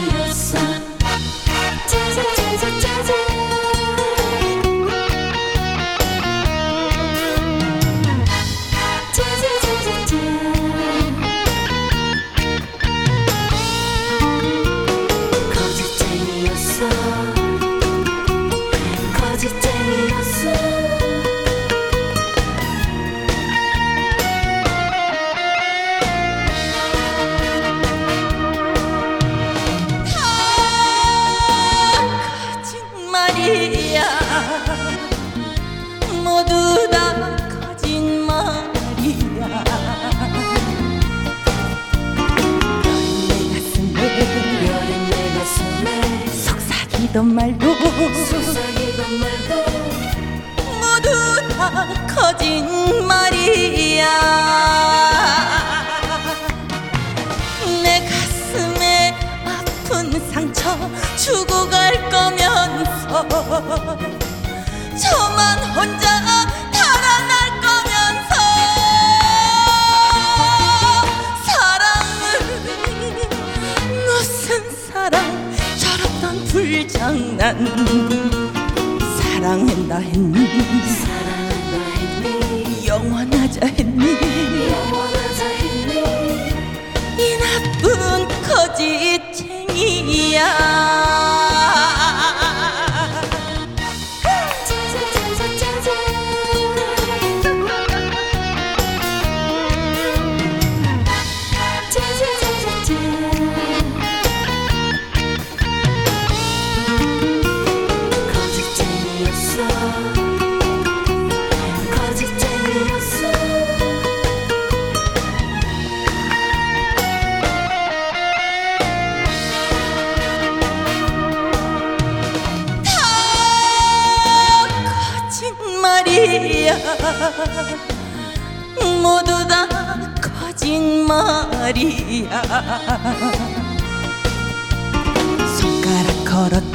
E: 손가락 걸었던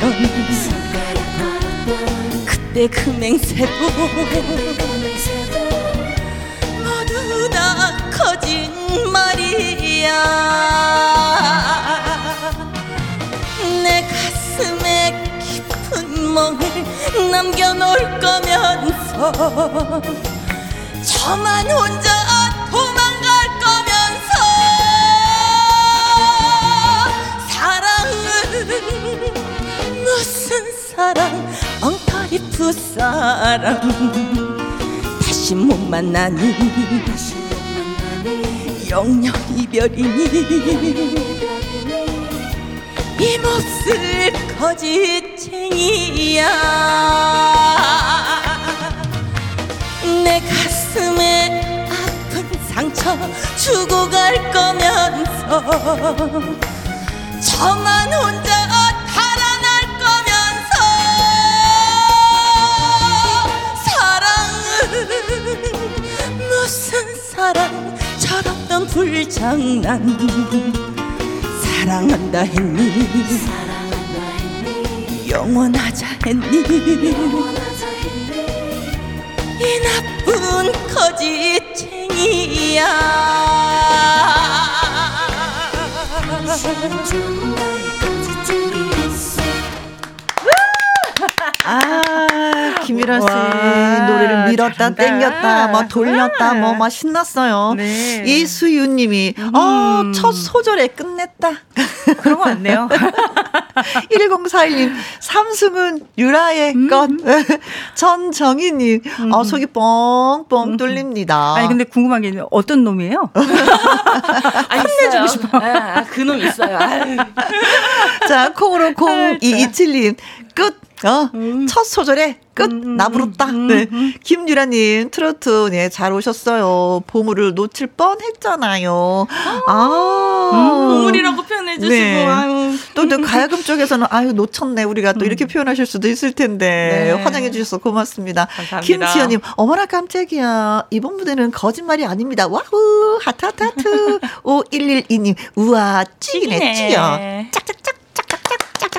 E: 그때 그 맹세도 모두 다 거짓말이야. 내 가슴에 깊은 멍을 남겨놓을 거면서
F: 저만 혼자 엉터리 풋사랑 다시 못 만나니 영영 이별이니. 이 몹쓸 거짓쟁이야. 내 가슴에 아픈 상처 주고 갈 거면서 저만 혼자 불장난. 사랑한다 했니? 영원하자 했니? 이 나쁜 거짓쟁이야.
A: 아, 김유라 씨
D: 와,
A: 노래를 밀었다,
D: 잘한다.
A: 땡겼다, 뭐 돌렸다,
D: 네.
A: 뭐막 신났어요.
D: 네.
A: 이수윤 님이, 어, 첫 소절에 끝냈다. [laughs]
D: 그런 거 같네요. [laughs]
A: 1041님, 삼승은 유라의
D: 음.
A: 것. [laughs] 전정희님, 어, 속이 뻥뻥 뚫립니다.
D: 아니 근데 궁금한 게 있는데 어떤 놈이에요?
E: 아, 혼내주고 싶어. 아, 그놈 있어요. 아유.
A: 자, 콩으로 0227님, 끝. 어,
D: 음.
A: 첫 소절에 끝. 나 부렀다. 네. 김유라님, 트로트, 네, 잘 오셨어요. 보물을 놓칠 뻔 했잖아요. 아.
E: 보물이라고 표현해주시고,
A: 네.
E: 아유.
A: 또, 또 가야금 쪽에서는 아유 놓쳤네 우리가 또 이렇게 표현하실 수도 있을 텐데
E: 네.
A: 환영해 주셔서 고맙습니다.
E: 감사합니다.
A: 김지연님 어머나 깜짝이야 이번 무대는 거짓말이 아닙니다. 하트 하트 5112님 우와 찌기네
E: 찌기네.
A: 찌여 짝짝짝 짝짝짝 짝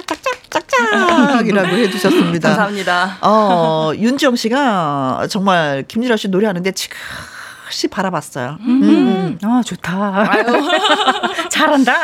A: 짝짝짝짝이라고 해주셨습니다.
E: 감사합니다.
A: 어 윤지영 씨가 정말 김유라 씨 노래하는데 지그시 바라봤어요.
D: 음. 아 좋다. 잘한다.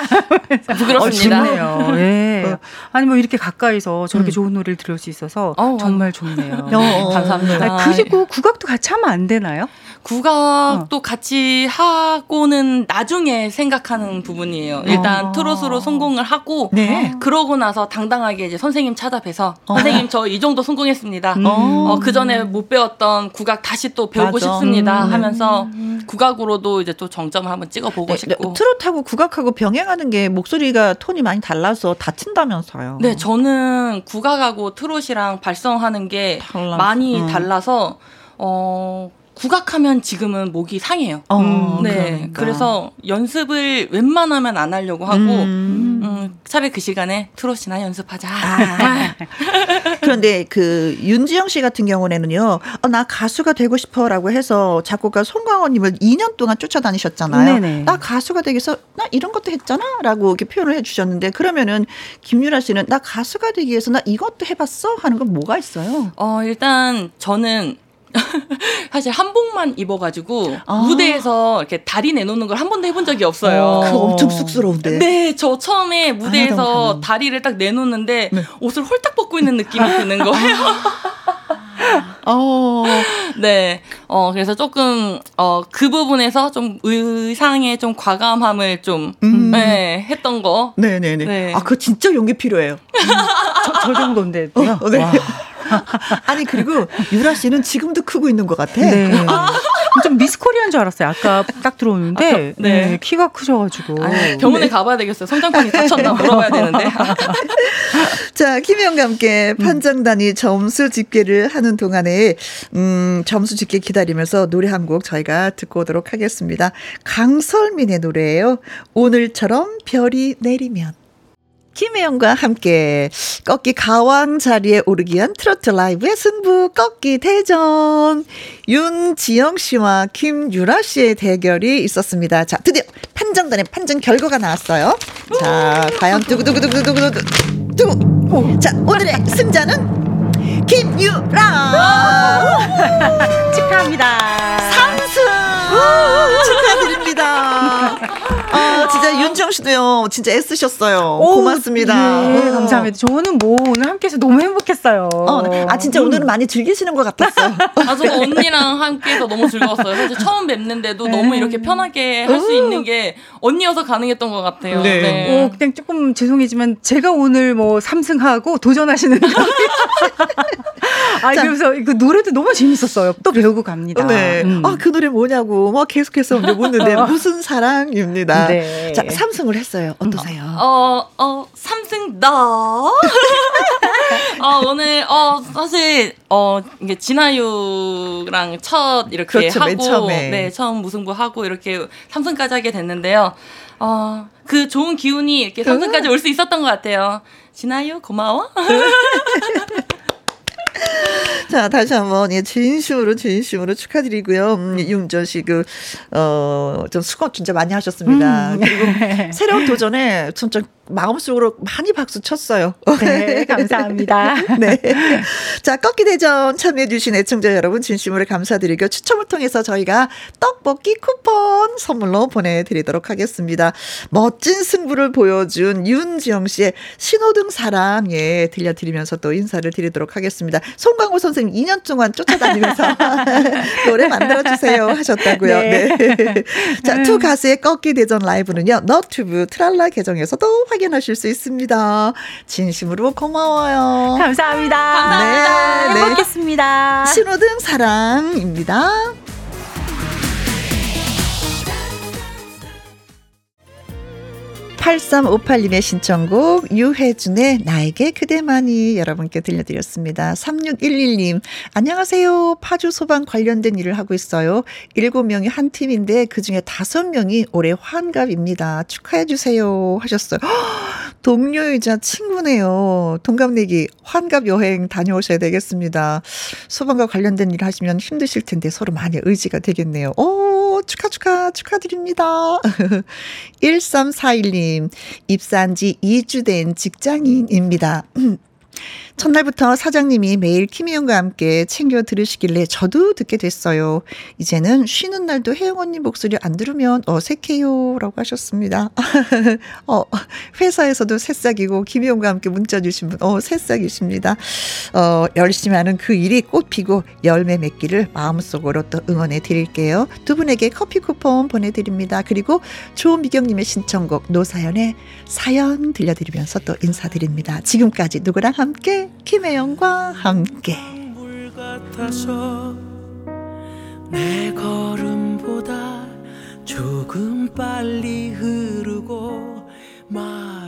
E: 부끄럽습니다.
D: 어. 예. 아니 뭐 이렇게 가까이서 저렇게 좋은 노래를 들을 수 있어서
E: 어우,
D: 정말 좋네요.
A: 어,
E: 감사합니다.
D: 아, 그리고 국악도 같이 하면 안 되나요?
E: 국악도 같이 하고는 나중에 생각하는 부분이에요. 일단
D: 어.
E: 트로트로 성공을 하고
A: 네.
E: 그러고 나서 당당하게 이제 선생님 찾아뵈서 선생님 저 이 정도 성공했습니다.
D: 음.
E: 어, 그 전에 못 배웠던 국악 다시 또 배우고
A: 맞아.
E: 싶습니다
A: 음.
E: 하면서 국악으로도 이제 또 정점을 한번 찍어보고
A: 네,
E: 싶고.
A: 트로트하고 국악하고 병행하는 게 목소리가 톤이 많이 달라서 다친다면서요.
E: 네, 저는 국악하고 트롯이랑 발성하는 게
A: 달라서.
E: 많이
A: 음.
E: 달라서 어 국악하면 지금은 목이 상해요.
A: 어,
D: 음,
E: 네,
A: 그러니까.
E: 그래서 연습을 웬만하면 안 하려고 하고 음.
A: 음.
E: 차라리 그 시간에 트롯이나 연습하자.
A: 아. [laughs] 그런데 그 윤지영 씨 같은 경우에는요, 어, 나 가수가 되고 싶어라고 해서 작곡가 송강호 님을 2년 동안 쫓아다니셨잖아요.
D: 네네.
A: 나 가수가 되기 위해서 나 이런 것도 했잖아라고 이렇게 표현을 해 주셨는데 그러면은 김유라 씨는 나 가수가 되기 위해서 나 이것도 해 봤어 하는 건 뭐가 있어요?
E: 어 일단 저는 [laughs] 사실 한복만 입어가지고
A: 아.
E: 무대에서 이렇게 다리 내놓는 걸 한 번도 해본 적이 없어요.
A: 그거 엄청 쑥스러운데.
E: 네, 저 처음에 무대에서
A: 하면.
E: 다리를 딱 내놓는데
A: 네.
E: 옷을 홀딱 벗고 있는 느낌이 드는 [laughs] 거예요.
A: 어, [laughs]
E: 네, 어 그래서 조금 어 그 부분에서 좀 의상에 좀 과감함을 좀
A: 음.
E: 네, 했던 거.
A: 네네네.
E: 네.
A: 아, 그거 진짜 용기 필요해요.
D: 저, 저 정도인데요.
A: 어, 네. [laughs] 아니 그리고 유라 씨는 지금도 크고 있는 것 같아.
D: 네. 좀 미스코리아인 줄 알았어요. 아까 딱 들어오는데
E: 아, 네.
D: 네, 키가 크셔가지고.
E: 아니, 병원에 가봐야 되겠어요. 성장판이 다쳤나 [laughs] 물어봐야 되는데. [laughs]
A: 자, 김혜영과 함께 판정단이 점수 집계를 하는 동안에, 음, 점수 집계 기다리면서 노래 한 곡 저희가 듣고 오도록 하겠습니다. 강설민의 노래예요. 오늘처럼 별이 내리면. 김혜영과 함께 꺾기 가왕 자리에 오르기 위한 트로트 라이브의 승부 꺾기 대전 윤지영 씨와 김유라 씨의 대결이 있었습니다. 자 드디어 판정단의 판정 결과가 나왔어요. 자 과연 두구두구두구두구두구 두구 자 오늘의 승자는 김유라 [laughs]
D: 축하합니다.
A: 삼승 축하드립니다. [laughs] 아 진짜 윤지 윤지영 씨도요, 진짜 애쓰셨어요.
D: 오,
A: 고맙습니다.
D: 네,
A: 어.
D: 감사합니다. 저는 뭐 오늘 함께해서 너무 행복했어요.
A: 어, 아, 진짜 오늘은 많이 즐기시는 것 같았어요. [laughs]
E: 아, 저 언니랑 함께해서 너무 즐거웠어요. 사실 처음 뵙는데도 너무 이렇게 편하게 할 수 있는 게 언니여서 가능했던 것 같아요.
A: 네.
E: 네.
D: 어, 그냥 조금 죄송해지만 제가 오늘 뭐 삼승하고 도전하시는 거. [laughs] 아,
A: 자.
D: 그래서 그 노래도 너무 재밌었어요. 또 배우고 갑니다.
A: 네.
D: 음.
A: 아, 그 노래 뭐냐고, 막 계속해서 묻는데, [laughs] 무슨 사랑입니다.
D: 네.
A: 자, 삼승을 했어요. 어떠세요?
E: 어, 어, 삼승 나. [laughs] 어, 오늘, 어, 사실, 어, 이게 진아유랑 첫 이렇게
A: 그렇죠, 맨
E: 하고,
A: 처음에.
E: 네, 처음 무승부 하고 이렇게 삼승까지 하게 됐는데요. 어, 그 좋은 기운이 이렇게 삼승까지 올 수 있었던 것 같아요. 진아유, 고마워.
A: 자, 다시 한번, 예, 진심으로, 진심으로 축하드리고요. 음, 윤전 씨, 그, 어, 좀 수고 진짜 많이 하셨습니다.
D: 음.
A: 그리고 [laughs] 새로운 도전에 진짜 마음속으로 많이 박수 쳤어요.
D: 네, 감사합니다. [laughs]
A: 네. 자, 꺾기 대전 참여해주신 애청자 여러분 진심으로 감사드리고 추첨을 통해서 저희가 떡볶이 쿠폰 선물로 보내드리도록 하겠습니다. 멋진 승부를 보여준 윤지영 씨의 신호등 사랑, 예, 들려드리면서 또 인사를 드리도록 하겠습니다. 송강호 선생님 2년 동안 쫓아다니면서 [laughs] 노래 만들어주세요 하셨다고요. 네.
D: 네.
A: 자, 투 가수의 꺾기 대전 라이브는요, 너튜브 트랄라 계정에서도 확인 하실 수 있습니다. 진심으로 고마워요.
D: 감사합니다.
A: 네, 네.
D: 행복했습니다.
A: 신호등 사랑입니다. (8358님의) 신청곡 유혜준의 나에게 그대만이 여러분께 들려드렸습니다. (3611님) 안녕하세요 파주 소방 관련된 일을 하고 있어요 (7명이) 한 팀인데 그중에 (5명이) 올해 환갑입니다 축하해 주세요 하셨어요 동료이자 친구네요. 동갑내기 환갑 여행 다녀오셔야 되겠습니다. 소방과 관련된 일 하시면 힘드실 텐데 서로 많이 의지가 되겠네요. 오, 축하, 축하, 축하드립니다. [laughs] 1341님, 입사한 지 2주 된 직장인입니다. [clears throat] 첫날부터 사장님이 매일 김희영과 함께 챙겨 들으시길래 저도 듣게 됐어요. 이제는 쉬는 날도 혜영 언니 목소리 안 들으면 어색해요. 라고 하셨습니다. [laughs] 어, 회사에서도 새싹이고 김희영과 함께 문자 주신 분, 어, 새싹이십니다. 어, 열심히 하는 그 일이 꽃 피고 열매 맺기를 마음속으로 또 응원해 드릴게요. 두 분에게 커피 쿠폰 보내드립니다. 그리고 조미경님의 신청곡 노사연의 사연 들려드리면서 또 인사드립니다. 지금까지 누구랑 함께? 김혜영과 함께.
C: 내 걸음보다 조금 빨리 흐르고 마